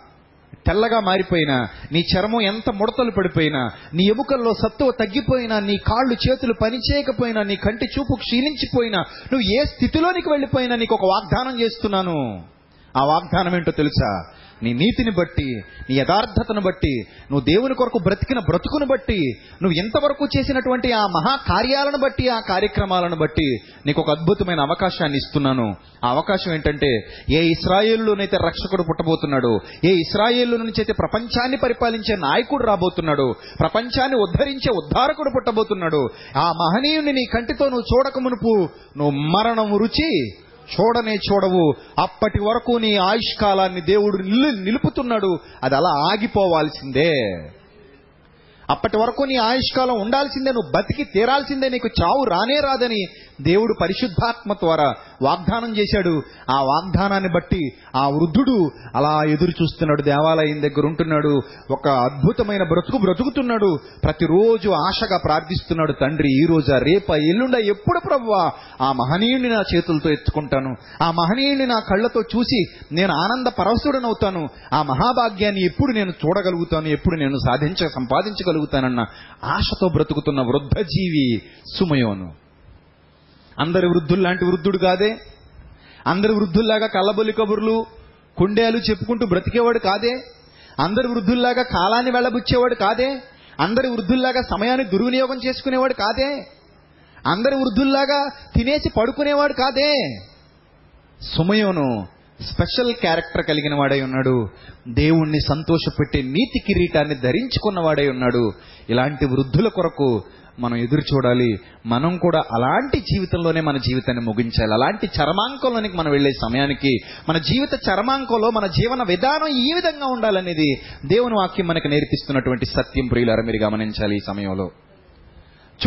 తెల్లగా మారిపోయినా నీ చర్మం ఎంత ముడతలు పడిపోయినా నీ ఎముకల్లో సత్తువ తగ్గిపోయినా నీ కాళ్ళు చేతులు పనిచేయకపోయినా నీ కంటి చూపు క్షీణించిపోయినా నువ్వు ఏ స్థితిలోనికి వెళ్ళిపోయినా నీకు ఒక వాగ్దానం చేస్తున్నాను. ఆ వాగ్దానం ఏంటో తెలుసా? నీ నీతిని బట్టి నీ యథార్థతను బట్టి నువ్వు దేవుని కొరకు బ్రతికిన బ్రతుకును బట్టి నువ్వు ఇంతవరకు చేసినటువంటి ఆ మహా కార్యాలను బట్టి ఆ కార్యక్రమాలను బట్టి నీకు ఒక అద్భుతమైన అవకాశాన్ని ఇస్తున్నాను. ఆ అవకాశం ఏంటంటే ఏ ఇస్రాయేల్లోనైతే రక్షకుడు పుట్టబోతున్నాడు ఏ ఇస్రాయేల్ నుంచి అయితే ప్రపంచాన్ని పరిపాలించే నాయకుడు రాబోతున్నాడు ప్రపంచాన్ని ఉద్ధరించే ఉద్ధారకుడు పుట్టబోతున్నాడు ఆ మహనీయుని నీ కంటితో నువ్వు చూడక మునుపు నువ్వు మరణం రుచి చూడనే చూడవు. అప్పటి వరకు నీ ఆయుష్కాలాన్ని దేవుడు నిలుపుతున్నాడు. అది అలా ఆగిపోవాల్సిందే. అప్పటి వరకు నీ ఆయుష్కాలం ఉండాల్సిందే. నువ్వు బతికి తీరాల్సిందే. నీకు చావు రానే రాదని దేవుడు పరిశుద్ధాత్మ ద్వారా వాగ్దానం చేశాడు. ఆ వాగ్దానాన్ని బట్టి ఆ వృద్ధుడు అలా ఎదురు చూస్తున్నాడు. దేవాలయం దగ్గర ఉంటున్నాడు. ఒక అద్భుతమైన బ్రతుకు బ్రతుకుతున్నాడు. ప్రతిరోజు ఆశగా ప్రార్థిస్తున్నాడు. తండ్రి ఈ రోజా రేప ఎల్లుండ ఎప్పుడు ప్రవ్వా ఆ మహనీయుని నా చేతులతో ఎత్తుకుంటాను. ఆ మహనీయుని నా కళ్ళతో చూసి నేను ఆనంద పరవశుడనవుతాను. ఆ మహాభాగ్యాన్ని ఎప్పుడు నేను చూడగలుగుతాను ఎప్పుడు నేను సాధించ సంపాదించగలుగుతానన్న ఆశతో బ్రతుకుతున్న వృద్ధజీవి సుమయోను. అందరి వృద్ధుల్లాంటి వృద్ధుడు కాదే? అందరి వృద్ధుల్లాగా కళ్ళబొల్లి కబుర్లు కుండేలు చెప్పుకుంటూ బ్రతికేవాడు కాదే? అందరి వృద్ధుల్లాగా కాలాన్ని వెళ్ళబుచ్చేవాడు కాదే? అందరి వృద్ధుల్లాగా సమయాన్ని దుర్వినియోగం చేసుకునేవాడు కాదే? అందరి వృద్ధుల్లాగా తినేసి పడుకునేవాడు కాదే? సుమయోను స్పెషల్ క్యారెక్టర్ కలిగిన వాడై ఉన్నాడు. దేవుణ్ణి సంతోషపెట్టే నీతి కిరీటాన్ని ధరించుకున్నవాడై ఉన్నాడు. ఇలాంటి వృద్ధుల కొరకు మనం ఎదురు చూడాలి. మనం కూడా అలాంటి జీవితంలోనే మన జీవితాన్ని ముగించాలి. అలాంటి చరమాంకంలోనికి మనం వెళ్ళే సమయానికి మన జీవిత చరమాంకంలో మన జీవన విధానం ఈ విధంగా ఉండాలనేది దేవుని వాక్యం మనకు నేర్పిస్తున్నటువంటి సత్యం. ప్రియులారా మీరు గమనించాలి ఈ సమయంలో.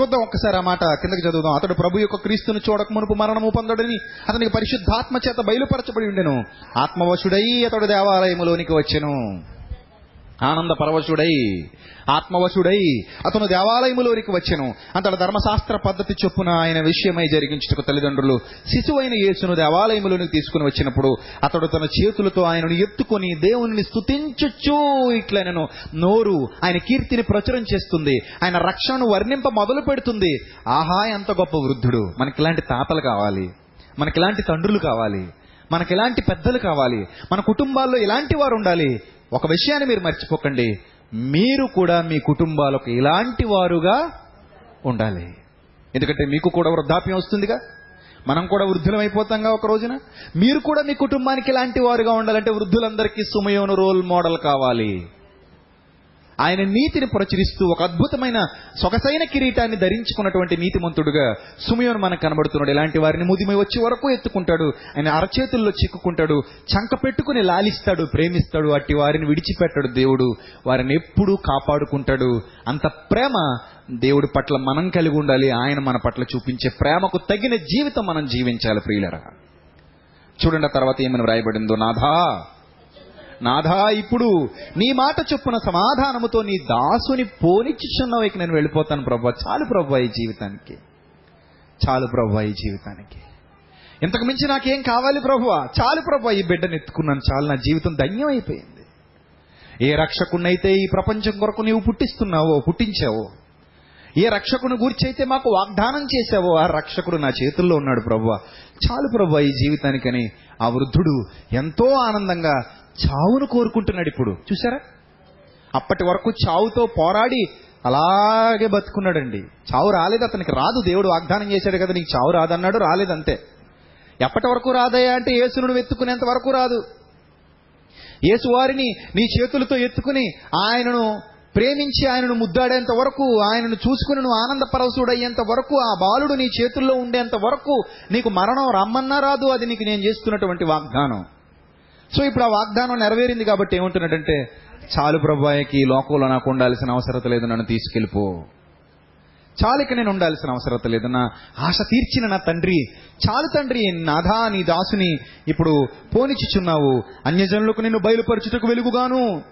చూద్దాం ఒక్కసారి ఆ మాట కిందకి చదువుదాం. అతడు ప్రభు యొక్క క్రీస్తును చూడక మునుపు మరణము పొందడని అతనికి పరిశుద్ధాత్మ చేత బయలుపరచబడి ఉండెను. ఆత్మవశుడై అతడు దేవాలయములోనికి వచ్చెను. ఆనంద పరవశుడై ఆత్మవశుడై అతను దేవాలయములోనికి వచ్చెను. అంతట ధర్మశాస్త్ర పద్ధతి చొప్పున ఆయన విషయమై జరిగించుటకు తల్లిదండ్రులు శిశువైన యేసును దేవాలయములోనికి తీసుకుని వచ్చినప్పుడు అతడు తన చేతులతో ఆయనను ఎత్తుకొని దేవుని స్తుతించుచు ఇట్లనను. నోరు ఆయన కీర్తిని ప్రచురం చేస్తుంది. ఆయన రక్షణను వర్ణింప మొదలు పెడుతుంది. ఆహా ఎంత గొప్ప వృద్ధుడు. మనకి ఇలాంటి తాతలు కావాలి. మనకి ఇలాంటి తండ్రులు కావాలి. మనకి ఇలాంటి పెద్దలు కావాలి. మన కుటుంబాల్లో ఇలాంటి వారు ఉండాలి ఒక విషయాన్ని మీరు మర్చిపోకండి. మీరు కూడా మీ కుటుంబాలకు ఇలాంటి వారుగా ఉండాలి. ఎందుకంటే మీకు కూడా వృద్ధాప్యం వస్తుందిగా. మనం కూడా వృద్ధులం అయిపోతాంగా ఒక రోజున. మీరు కూడా మీ కుటుంబానికి ఇలాంటి వారుగా ఉండాలంటే వృద్ధులందరికీ సుమయోను రోల్ మోడల్ కావాలి. ఆయన నీతిని ప్రచురిస్తూ ఒక అద్భుతమైన సొగసైన కిరీటాన్ని ధరించుకున్నటువంటి నీతిమంతుడుగా సుమయోను మనకు కనబడుతున్నాడు. ఇలాంటి వారిని ముదిమై వచ్చే వరకు ఎత్తుకుంటాడు. ఆయన అరచేతుల్లో చిక్కుకుంటాడు. చంక పెట్టుకుని లాలిస్తాడు ప్రేమిస్తాడు. అట్టి వారిని విడిచిపెట్టాడు దేవుడు. వారిని ఎప్పుడూ కాపాడుకుంటాడు. అంత ప్రేమ దేవుడి పట్ల మనం కలిగి ఉండాలి. ఆయన మన పట్ల చూపించే ప్రేమకు తగిన జీవితం మనం జీవించాలి ప్రియులరా. చూడండి తర్వాత ఏమని వ్రాయబడిందో. నాథా నాథా ఇప్పుడు నీ మాట చొప్పున సమాధానముతో నీ దాసుని పోనిచ్చుచున్నవైకి నేను వెళ్ళిపోతాను ప్రభా. చాలు ప్రభా ఈ జీవితానికి. చాలు ప్రభా ఈ జీవితానికి. ఇంతకు మించి నాకేం కావాలి ప్రభు? చాలు ప్రభు ఈ బిడ్డను ఎత్తుకున్నాను. చాలు నా జీవితం ధన్యం అయిపోయింది ఏ రక్షకున్నైతే ఈ ప్రపంచం కొరకు నీవు పుట్టిస్తున్నావో పుట్టించావో ఏ రక్షకుని గురించి మాకు వాగ్దానం చేశావో ఆ రక్షకుడు నా చేతుల్లో ఉన్నాడు ప్రభు. చాలు ప్రభు ఈ జీవితానికని ఆ వృద్ధుడు ఎంతో ఆనందంగా చావును కోరుకుంటున్నాడు ఇప్పుడు. చూసారా అప్పటి వరకు చావుతో పోరాడి అలాగే బతుకున్నాడండి. చావు రాలేదు అతనికి రాదు. దేవుడు వాగ్దానం చేశాడు కదా నీకు చావు రాదన్నాడు రాలేదు అంతే. ఎప్పటి వరకు రాదయ్యా అంటే యేసును ఎత్తుకునేంత వరకు రాదు. యేసు వారిని నీ చేతులతో ఎత్తుకుని ఆయనను ప్రేమించి ఆయనను ముద్దాడేంత వరకు ఆయనను చూసుకుని నువ్వు ఆనంద పరవశుడయ్యేంత వరకు ఆ బాలుడు నీ చేతుల్లో ఉండేంత వరకు నీకు మరణం రమ్మన్నా రాదు. అది నీకు నేను చేస్తున్నటువంటి వాగ్దానం. సో ఇప్పుడు ఆ వాగ్దానం నెరవేరింది కాబట్టి ఏమంటున్నాడంటే చాలు ప్రభాయకి ఈ లోకంలో నాకు ఉండాల్సిన అవసరత లేదు నన్ను తీసుకెళ్ళిపో. చాలు ఇక నేను ఉండాల్సిన అవసరత లేదు నా ఆశ తీర్చిన నా తండ్రి. చాలు తండ్రి నాథా నీ దాసుని ఇప్పుడు పోనిచ్చుచున్నావు. అన్యజనులకు నిన్ను బయలుపరచుటకు వెలుగుగాను.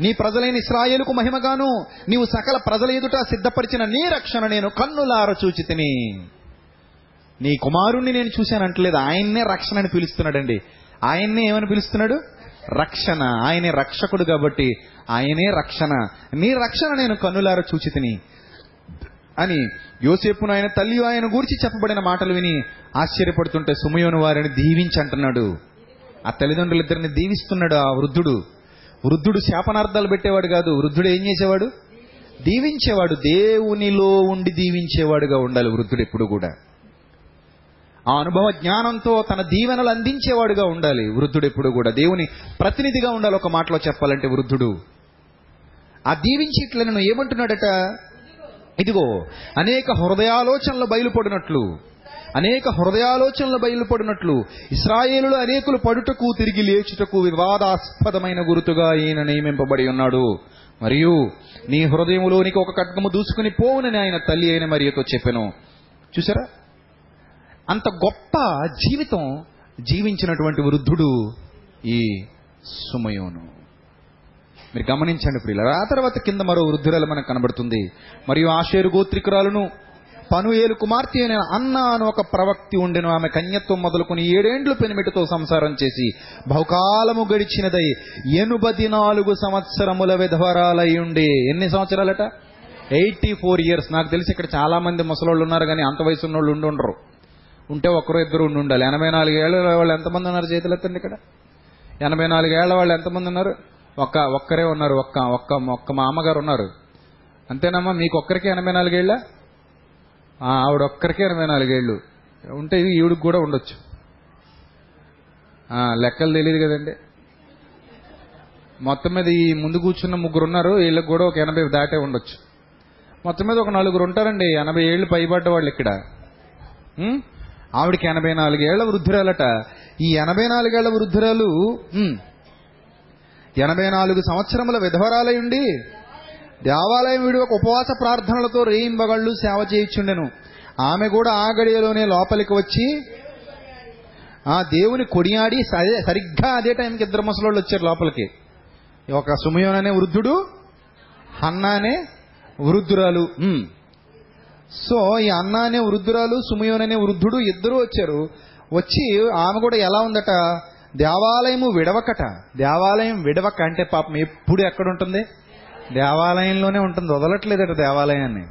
నీ ప్రజలైన ఇస్రాయేలుకు మహిమగాను. నీవు సకల ప్రజల ఎదుట సిద్ధపరిచిన నీ రక్షణ నేను కన్నులార చూచి తిని. నీ కుమారుణ్ణి నేను చూశానంటలేదు ఆయన్నే రక్షణ అని పిలుస్తున్నాడండి. ఆయన్నే ఏమని పిలుస్తున్నాడు? రక్షణ. ఆయనే రక్షకుడు కాబట్టి ఆయనే రక్షణ. నీ రక్షణ నేను కన్నులార చూచితిని. అని యోసేపును ఆయన తల్లి ఆయన గూర్చి చెప్పబడిన మాటలు విని ఆశ్చర్యపడుతుంటే సుమయోను వారిని దీవించి అంటున్నాడు ఆ తల్లిదండ్రులిద్దరిని దీవిస్తున్నాడు ఆ వృద్ధుడు. వృద్ధుడు శాపనార్థాలు పెట్టేవాడు కాదు వృద్ధుడు ఏం చేసేవాడు? దీవించేవాడు. దేవునిలో ఉండి దీవించేవాడుగా ఉండాలి వృద్ధుడు ఎప్పుడు కూడా. ఆ అనుభవ జ్ఞానంతో తన దీవెనలు అందించేవాడుగా ఉండాలి. వృద్ధుడు ఎప్పుడు కూడా దేవుని ప్రతినిధిగా ఉండాలి ఒక మాటలో చెప్పాలంటే వృద్ధుడు. ఆ దీవించి ఇట్లా నేను ఏమంటున్నాడట? ఇదిగో అనేక హృదయాలోచనలు బయలుపడినట్లు అనేక హృదయాలోచనలు బయలుపడినట్లు ఇస్రాయేలులో అనేకులు పడుటకు తిరిగి లేచుటకు వివాదాస్పదమైన గురుతుగా ఈయన నియమింపబడి ఉన్నాడు. మరియు నీ హృదయములోనికి ఒక కట్కము దూసుకుని పోవునని ఆయన తల్లి అయిన మరియతో చెప్పాను. చూసారా? అంత గొప్ప జీవితం జీవించినటువంటి వృద్ధుడు ఈ సుమయోను. మీరు గమనించండి ప్రియుల ఆ తర్వాత కింద మరో వృద్ధురాలు మనకు కనబడుతుంది. మరియు ఆషేరు గోత్రికురాలను పనుయేలు కుమార్తె అయిన అన్న అని ఒక ప్రవక్తి ఉండెను. ఆమె కన్యత్వం మొదలుకొని ఏడేండ్లు పెనిమిటితో సంసారం చేసి బహుకాలము గడిచినదై ఎనుబది నాలుగు సంవత్సరముల విధవరాలై ఉండే. ఎన్ని సంవత్సరాలట? Eighty four years. నాకు తెలిసి ఇక్కడ చాలా మంది ముసలోళ్ళు ఉన్నారు కానీ అంత వయసు ఉన్నోళ్ళు ఉండి ఉండరు ఉంటే ఒకరు ఇద్దరు ఉండి ఉండాలి. ఎనభై నాలుగు ఏళ్ళ వాళ్ళు ఎంతమంది ఉన్నారు చేతులు ఎత్తండి ఇక్కడ? ఎనభై నాలుగేళ్ళ వాళ్ళు ఎంతమంది ఉన్నారు? ఒక్క ఒక్కరే ఉన్నారు ఒక్క ఒక్క ఒక్క మా అమ్మగారు ఉన్నారు. అంతేనమ్మా మీకు ఒక్కరికే ఎనభై నాలుగేళ్ళ ఆవిడ ఒక్కరికే ఎనభై నాలుగేళ్ళు ఉంటే ఇది ఈవిడికి కూడా ఉండొచ్చు. లెక్కలు తెలియదు కదండి. మొత్తం మీద ఈ ముందు కూర్చున్న ముగ్గురు ఉన్నారు వీళ్ళకి కూడా ఒక ఎనభై దాటే ఉండొచ్చు. మొత్తం మీద ఒక నలుగురు ఉంటారండి. ఎనభై ఏళ్ళు పైబడ్డ వాళ్ళు ఇక్కడ. ఆవిడకి ఎనభై నాలుగేళ్ళ వృద్ధురాలట. ఈ ఎనభై నాలుగేళ్ళ వృద్ధురాలు ఎనభై నాలుగు సంవత్సరముల విధవరాలై ఉండి దేవాలయం వీడి ఒక ఉపవాస ప్రార్థనలతో రేయింబగళ్ళు సేవ చేయించుండెను. ఆమె కూడా ఆ గడియలోనే లోపలికి వచ్చి ఆ దేవుని కొడియాడి సరే సరిగ్గా అదే టైంకి ఇద్దరు ముసలోళ్ళు వచ్చారు లోపలికి. ఒక సుమయోన్ అనే వృద్ధుడు హన్నా అనే వృద్ధురాలు సో ఈ అన్న అనే వృద్ధురాలు సుమయోన్ అనే వృద్ధుడు ఇద్దరు వచ్చారు. వచ్చి ఆమె కూడా ఎలా ఉందట? దేవాలయము విడవకట. దేవాలయం విడవక అంటే పాపం ఎప్పుడు ఎక్కడ ఉంటుంది? దేవాలయంలోనే ఉంటుంది. వదలట్లేదట దేవాలయాన్ని.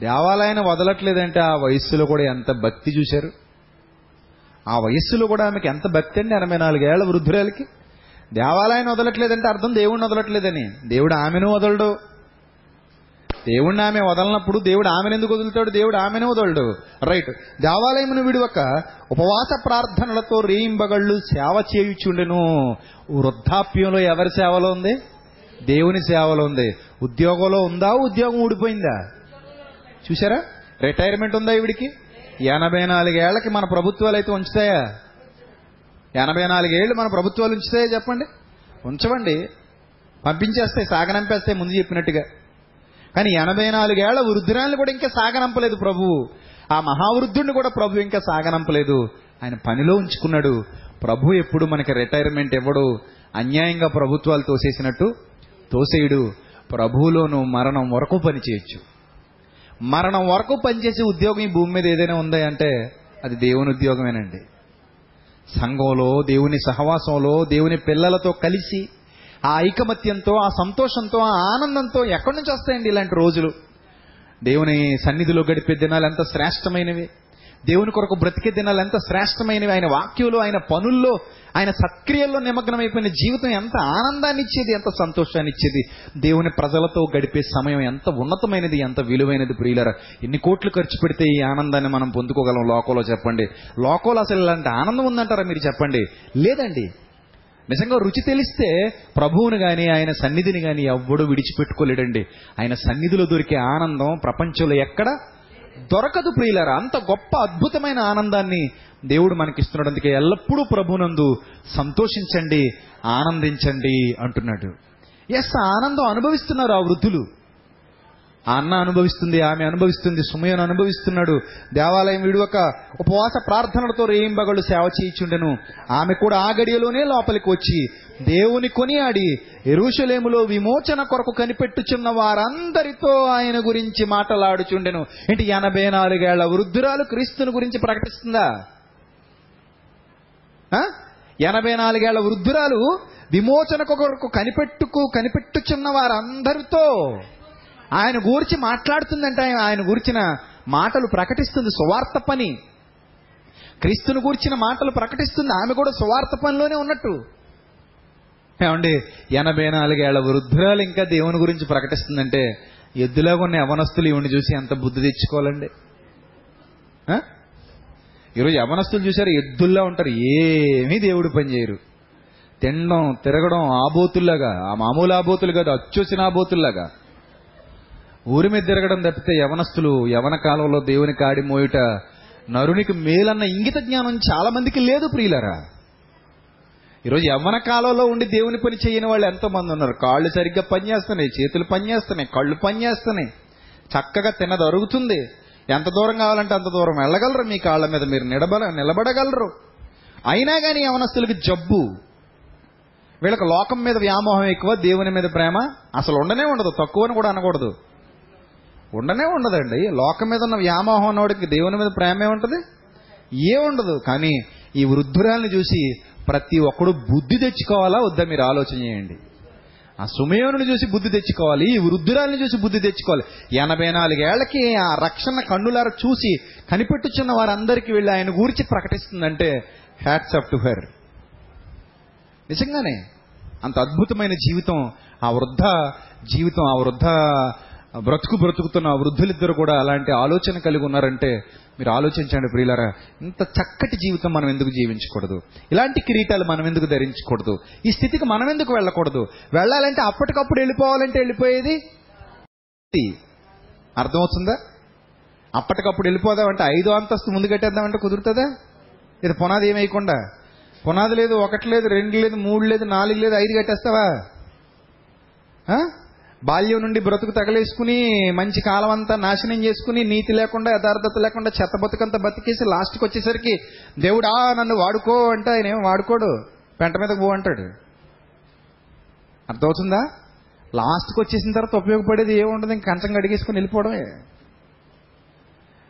దేవాలయాన్ని వదలట్లేదంటే ఆ వయస్సులో కూడా ఎంత భక్తి చూశారు? ఆ వయస్సులో కూడా ఆమెకి ఎంత భక్తి అండి ఎనభై నాలుగేళ్ళ వృద్ధురాలకి? దేవాలయాన్ని వదలట్లేదంటే అర్థం దేవుడిని వదలట్లేదని. దేవుడు ఆమెను వదలడు. దేవుణ్ణి ఆమె వదలనప్పుడు దేవుడు ఆమెను ఎందుకు వదులుతాడు? దేవుడు ఆమెను వదలడు. రైట్ దేవాలయమును విడువక ఉపవాస ప్రార్థనలతో రేయింబగళ్ళు సేవ చేయుచుండెను. వృద్ధాప్యంలో ఎవరి సేవలో ఉంది? దేవుని సేవలో ఉంది. ఉద్యోగంలో ఉందా? ఉద్యోగం ఊడిపోయిందా? చూసారా రిటైర్మెంట్ ఉందా ఈవిడికి ఎనభై నాలుగేళ్ళకి మన ప్రభుత్వాలు అయితే ఉంచుతాయా? ఎనభై నాలుగేళ్ళు మన ప్రభుత్వాలు ఉంచుతాయా చెప్పండి? ఉంచవండి. పంపించేస్తాయి సాగనంపేస్తాయి ముందు చెప్పినట్టుగా. కానీ ఎనభై నాలుగేళ్ళ వృద్ధురాలను కూడా ఇంకా సాగనంపలేదు ప్రభువు ఆ మహావృద్ధుడిని కూడా ప్రభు ఇంకా సాగనంపలేదు. ఆయన పనిలో ఉంచుకున్నాడు. ప్రభు ఎప్పుడు మనకి రిటైర్మెంట్ ఇవ్వడు. అన్యాయంగా ప్రభుత్వాలు తోసేసినట్టు తోసేయుడు. ప్రభువులోను మరణం వరకు పనిచేయచ్చు మరణం వరకు పనిచేసే ఉద్యోగం ఈ భూమి మీద ఏదైనా ఉందా అంటే అది దేవుని ఉద్యోగమేనండి. సంఘంలో దేవుని సహవాసంలో దేవుని పిల్లలతో కలిసి ఆ ఐకమత్యంతో ఆ సంతోషంతో ఆ ఆనందంతో ఎక్కడి నుంచి వస్తాయండి ఇలాంటి రోజులు? దేవుని సన్నిధిలో గడిపే దినాలు ఎంత శ్రేష్టమైనవి. దేవుని కొరకు బ్రతికే దినాలు ఎంత శ్రేష్టమైనవి. ఆయన వాక్యంలో ఆయన పనుల్లో ఆయన సత్క్రియల్లో నిమగ్నమైపోయిన జీవితం ఎంత ఆనందాన్ని ఇచ్చేది ఎంత సంతోషాన్ని ఇచ్చేది. దేవుని ప్రజలతో గడిపే సమయం ఎంత ఉన్నతమైనది ఎంత విలువైనది ప్రియులరా. ఎన్ని కోట్లు ఖర్చు పెడితే ఈ ఆనందాన్ని మనం పొందుకోగలం లోకంలో చెప్పండి. లోకంలో అసలు ఇలాంటి ఆనందం ఉందంటారా మీరు చెప్పండి? లేదండి. నిజంగా రుచి తెలిస్తే ప్రభువుని కానీ ఆయన సన్నిధిని కానీ ఎవ్వడూ విడిచిపెట్టుకోలేడండి. ఆయన సన్నిధిలో దొరికే ఆనందం ప్రపంచంలో ఎక్కడ దొరకదు ప్రియులరా. అంత గొప్ప అద్భుతమైన ఆనందాన్ని దేవుడు మనకిస్తున్నాడు. అందుకే ఎల్లప్పుడూ ప్రభునందు సంతోషించండి ఆనందించండి అంటున్నాడు. ఎస్ ఆనందం అనుభవిస్తున్నారు ఆ వృద్ధులు. అన్న అనుభవిస్తుంది ఆమె అనుభవిస్తుంది సుమయను అనుభవిస్తున్నాడు. దేవాలయం విడువక ఉపవాస ప్రార్థనలతో రేయింబగళ్ళు సేవ చేయించుండెను. ఆమె కూడా ఆ గడియలోనే లోపలికి వచ్చి దేవుని కొనియాడి ఎరుషలేములో విమోచన కొరకు కనిపెట్టుచున్న వారందరితో ఆయన గురించి మాటలాడుచుండెను. ఏంటి ఎనభై నాలుగేళ్ళ వృద్ధురాలు క్రీస్తుని గురించి ప్రకటిస్తుందా? ఆ? ఎనభై నాలుగేళ్ళ వృద్ధురాలు విమోచన కొరకు కనిపెట్టుకు కనిపెట్టుచున్న వారందరితో ఆయన గురించి మాట్లాడుతుందంట ఆయన- ఆయన గురించిన మాటలు ప్రకటిస్తుంది సువార్త పని. క్రీస్తుని గురించిన మాటలు ప్రకటిస్తుంది ఆమె కూడా సువార్త పనిలోనే ఉన్నట్టు. ఏమండి ఎనభై నాలుగేళ్ళ వృద్ధురాలు ఇంకా దేవుని గురించి ప్రకటిస్తుందంటే ఎద్దులాగా ఉన్న యవనస్తులు ఈవిని చూసి ఎంత బుద్ధి తెచ్చుకోవాలండి? ఈరోజు యవనస్తులు చూసారు ఎద్దుల్లా ఉంటారు ఏమీ దేవుడు పని చేయరు. తినడం తిరగడం ఆబోతుల్లాగా ఆ మామూలు ఆబోతులు కాదు అచ్చొచ్చిన ఆబోతుల్లాగా. ఊరి మీద తిరగడం తప్పితే యవనస్తులు యవన కాలంలో దేవుని కాడి మోయుట నరునికి మేలన్న ఇంగిత జ్ఞానం చాలా మందికి లేదు ప్రియులరా. ఈరోజు యవ్వన కాలంలో ఉండి దేవుని పని చేయని వాళ్ళు ఎంతో మంది ఉన్నారు. కాళ్ళు సరిగ్గా పనిచేస్తున్నాయి చేతులు పనిచేస్తున్నాయి కళ్ళు పనిచేస్తున్నాయి. చక్కగా తినది అరుగుతుంది. ఎంత దూరం కావాలంటే అంత దూరం వెళ్ళగలరు. మీ కాళ్ళ మీద మీరు నిలబడ నిలబడగలరు. అయినా కానీ యవనస్తులకి జబ్బు. వీళ్ళకి లోకం మీద వ్యామోహం ఎక్కువ దేవుని మీద ప్రేమ అసలు ఉండనే ఉండదు. తక్కువని కూడా అనకూడదు. ఉండనే ఉండదండి. లోకం మీద ఉన్న వ్యామోహం ఉన్నవాడికి దేవుని మీద ప్రేమే ఉంటుంది? ఏ ఉండదు. కానీ ఈ వృద్ధురాల్ని చూసి ప్రతి ఒక్కడు బుద్ధి తెచ్చుకోవాలా వద్దా మీరు ఆలోచన చేయండి. ఆ సుమయోనుని చూసి బుద్ధి తెచ్చుకోవాలి. ఈ వృద్ధురాల్ని చూసి బుద్ధి తెచ్చుకోవాలి. ఎనభై నాలుగేళ్ళకి ఆ రక్షణ కన్నులార చూసి కనిపెట్టుచున్న వారందరికీ వెళ్ళి ఆయన గురించి ప్రకటిస్తుందంటే హ్యాట్స్ అప్ టు హెర్ నిజంగానే అంత అద్భుతమైన జీవితం ఆ వృద్ధ జీవితం ఆ వృద్ధ బ్రతుకు బ్రతుకుతున్న ఆ వృద్ధులిద్దరు కూడా అలాంటి ఆలోచన కలిగి ఉన్నారంటే మీరు ఆలోచించండి ప్రియులారా ఇంత చక్కటి జీవితం మనం ఎందుకు జీవించకూడదు? ఇలాంటి కిరీటాలు మనం ఎందుకు ధరించకూడదు? ఈ స్థితికి మనం ఎందుకు వెళ్ళకూడదు? వెళ్ళాలంటే అప్పటికప్పుడు వెళ్ళిపోవాలంటే వెళ్ళిపోయేది? అర్థమవుతుందా? అప్పటికప్పుడు వెళ్ళిపోదామంటే ఐదో అంతస్తు ముందు కట్టేద్దామంటే కుదురుతుందా? ఇది పునాది ఏమేయకుండా? పునాది లేదు ఒకటి లేదు రెండు లేదు మూడు లేదు నాలుగు లేదు ఐదు కట్టేస్తావా? బాల్యం నుండి బ్రతుకు తగలేసుకుని మంచి కాలం అంతా నాశనం చేసుకుని నీతి లేకుండా యథార్థత లేకుండా చెత్త బతుకంతా బతికేసి లాస్ట్కి వచ్చేసరికి దేవుడా నన్ను వాడుకో అంటే ఆయన ఏం వాడుకోడు. పెంట మీదకు పో అంటాడు. అర్థమవుతుందా? లాస్ట్కి వచ్చేసిన తర్వాత ఉపయోగపడేది ఏముండదు ఇంక కంచం కడిగేసుకుని వెళ్ళిపోవడమే.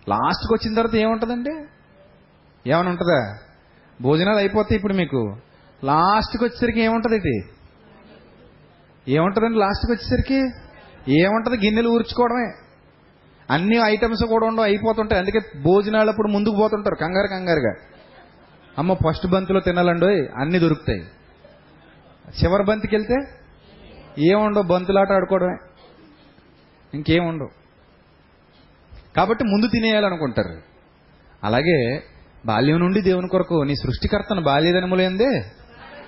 లాస్ట్కి వచ్చిన తర్వాత ఏముంటుందండి? ఏమైనా ఉంటుందా భోజనాలు అయిపోతాయి ఇప్పుడు మీకు. లాస్ట్కి వచ్చేసరికి ఏముంటుంది ఇది? ఏముంటుందండి లాస్ట్కి వచ్చేసరికి? ఏముంటుంది గిన్నెలు ఊర్చుకోవడమే. అన్ని ఐటమ్స్ కూడా ఉండవు అయిపోతుంటాయి. అందుకే భోజనాలు అప్పుడు ముందుకు పోతుంటారు కంగారు కంగారుగా. అమ్మ ఫస్ట్ బంతిలో తినాలండి అన్ని దొరుకుతాయి. చివరి బంతికి వెళ్తే ఏముండవు బంతులాట ఆడుకోవడమే. ఇంకేముండవు కాబట్టి ముందు తినేయాలనుకుంటారు. అలాగే బాల్యం నుండి దేవుని కొరకు నీ సృష్టికర్తను బాల్యదనములేందే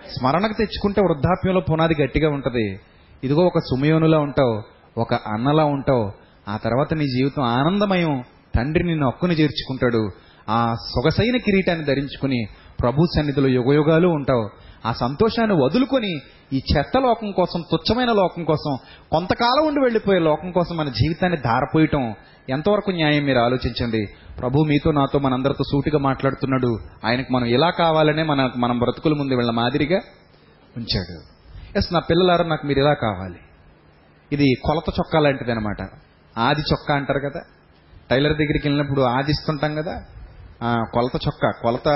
స్మరణకు తెచ్చుకుంటే వృద్ధాప్యంలో పునాది గట్టిగా ఉంటుంది. ఇదిగో ఒక సుమయోనులా ఉంటావు ఒక అన్నలా ఉంటావు. ఆ తర్వాత నీ జీవితం ఆనందమయం. తండ్రి నిన్ను హక్కుని చేర్చుకుంటాడు. ఆ సొగసైన కిరీటాన్ని ధరించుకుని ప్రభు సన్నిధిలో యుగయుగాలు ఉంటావు. ఆ సంతోషాన్ని వదులుకొని ఈ చెత్త లోకం కోసం తుచ్చమైన లోకం కోసం కొంతకాలం ఉండి వెళ్ళిపోయే లోకం కోసం మన జీవితాన్ని ధారపోయటం ఎంతవరకు న్యాయం మీరు ఆలోచించండి? ప్రభు మీతో నాతో మనందరితో సూటిగా మాట్లాడుతున్నాడు. ఆయనకు మనం ఇలా కావాలనే మన మనం బ్రతుకుల ముందు వీళ్ళ మాదిరిగా ఉంచాడు. ఎస్ నా పిల్లలారా నాకు మీరు ఇలా కావాలి. ఇది కొలత చొక్కా లాంటిది అనమాట ఆది చొక్కా అంటారు కదా? టైలర్ దగ్గరికి వెళ్ళినప్పుడు ఆదిస్తుంటాం కదా? కొలత చొక్కా కొలత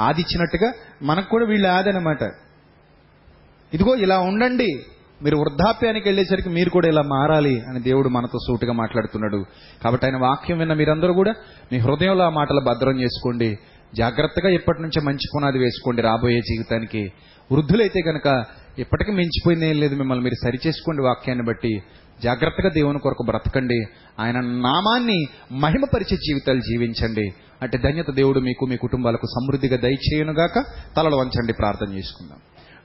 ఆది ఇచ్చినట్టుగా మనకు కూడా వీళ్ళు ఆది అనమాట ఇదిగో ఇలా ఉండండి. మీరు వృద్ధాప్యానికి వెళ్ళేసరికి మీరు కూడా ఇలా మారాలి అని దేవుడు మనతో సూటుగా మాట్లాడుతున్నాడు. కాబట్టి ఆయన వాక్యం విన్న మీరందరూ కూడా మీ హృదయంలో ఆ మాటలు భద్రం చేసుకోండి. జాగ్రత్తగా ఇప్పటి నుంచే మంచి పునాది వేసుకోండి రాబోయే జీవితానికి. వృద్ధులైతే కనుక ఇప్పటికీ మించిపోయింది ఏం లేదు మిమ్మల్ని మీరు సరిచేసుకోండి వాక్యాన్ని బట్టి. జాగ్రత్తగా దేవుని కొరకు బ్రతకండి. ఆయన నామాన్ని మహిమపరిచే జీవితాలు జీవించండి. అంటే ధన్యత దేవుడు మీకు మీ కుటుంబాలకు సమృద్ధిగా దయచేయనుగాక తలలు వంచండి ప్రార్థన చేసుకుందాం.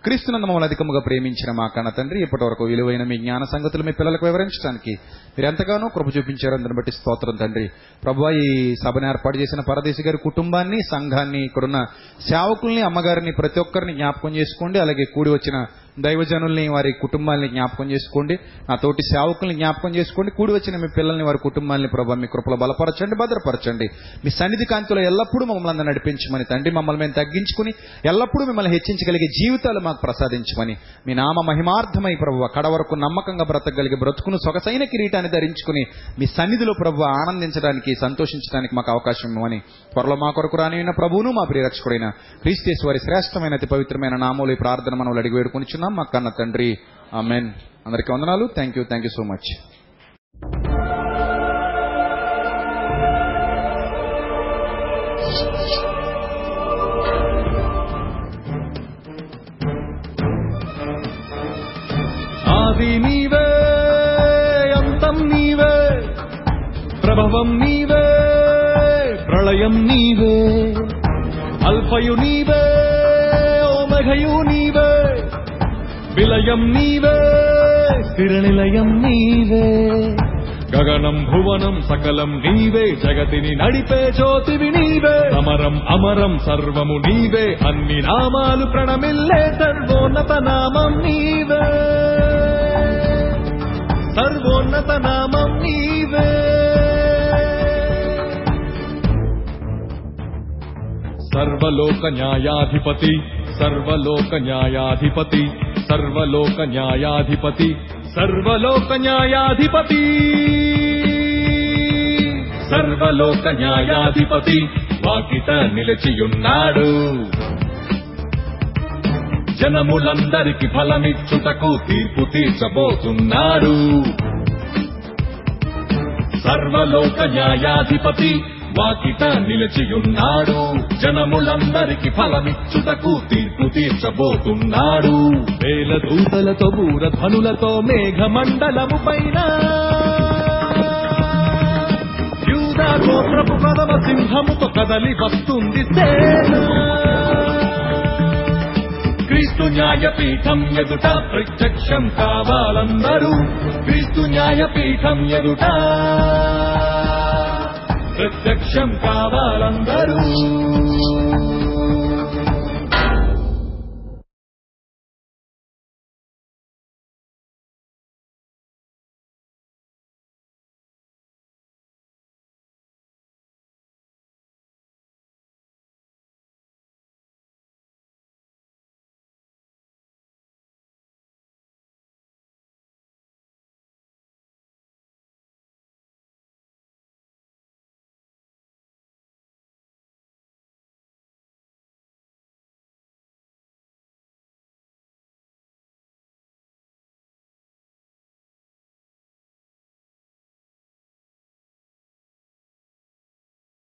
క్రీస్తునందు మమ్మల్ని అధికముగా ప్రేమించిన మా కన్న తండ్రి ఇప్పటి వరకు విలువైన మీ జ్ఞాన సంగతులు మీ పిల్లలకు వివరించడానికి మీరు ఎంతగానో కృప చూపించారు. అందుని బట్టి స్తోత్రం తండ్రి. ప్రభు ఈ సభను ఏర్పాటు చేసిన పరదేశి గారి కుటుంబాన్ని సంఘాన్ని ఇక్కడున్న సేవకుల్ని అమ్మగారిని ప్రతి ఒక్కరిని జ్ఞాపకం చేసుకోండి. అలాగే కూడి వచ్చిన దైవజనుల్ని వారి కుటుంబాలని జ్ఞాపకం చేసుకోండి. నా తోటి సేవకుల్ని జ్ఞాపకం చేసుకోండి. కూడి వచ్చిన మీ పిల్లల్ని వారి కుటుంబాలని ప్రభావ మీ కృపలో బలపరచండి భద్రపరచండి. మీ సన్నిధి కాంతిలో ఎల్లప్పుడూ మమ్మల్ని అందరూ నడిపించమని తండ్రి మమ్మల్ని మేము తగ్గించుకుని ఎల్లప్పుడూ మిమ్మల్ని హెచ్చించగలిగే జీవితాలు మాకు ప్రసాదించమని మీ నామ మహిమార్థమై ప్రభు కడ వరకు నమ్మకంగా బ్రతకగలిగే బ్రతుకును సొగసైన కిరీటాన్ని ధరించుకుని మీ సన్నిధిలో ప్రభు ఆనందించడానికి సంతోషించడానికి మాకు అవకాశం ఇవ్వమని త్వరలో మా కొరకు రానివైన ప్రభువును మా ప్రియరక్షకుడైన క్రీస్తేశ్వరి శ్రేష్టమైన అతి పవిత్రమైన నామూలు ఈ ప్రార్థన మనం అడిగి వేడుకొనిచున్నాం. మా కన్న తండ్రి. ఆమెన్. అందరికీ వందనాలు. Thank you thank you so much ఆది నీవే అంతం నీవే ప్రభవం నీవే ప్రళయం నీవే అల్పయు నీవే ఓమఘయు నీవే విలయం నీవే స్థిరనిలయం నీవే గగనం భువనం సకలం నీవే జగతిని నడిపే జ్యోతివి నీవే సమరం అమరం సర్వము నీవే అన్ని నామాలు ప్రణమిల్లే సర్వోన్నత నామం నీవే సర్వోన్నత నామం నీవే సర్వలోక న్యాయాధిపతి సర్వలోక న్యాయాధిపతి సర్వలోక న్యాయాధిపతి సర్వలోక న్యాయాధిపతి. సర్వలోక న్యాయాధిపతి వాకిట నిలిచియున్నాడు. జనములందరికి ఫలమిచ్చుటకు తీర్పు తీర్చబోతున్నాడు. సర్వలోక న్యాయాధిపతి వాకిట నిలిచియున్నాడు. జనములందరికి ఫలమిచ్చుటకు తీర్పు తీర్చబోతున్నాడు. వేల దూతలతో బూరధ్వనులతో మేఘమండలము పైన. యూదా గోత్రపు కదవ సింహముతో కదలి వస్తుంది క్రీస్తు న్యాయపీఠం ఎదుట ప్రత్యక్షం కావాలందరూ క్రీస్తు న్యాయపీఠం ఎదుట. ప్రత్యక్షం కావాలందరూ.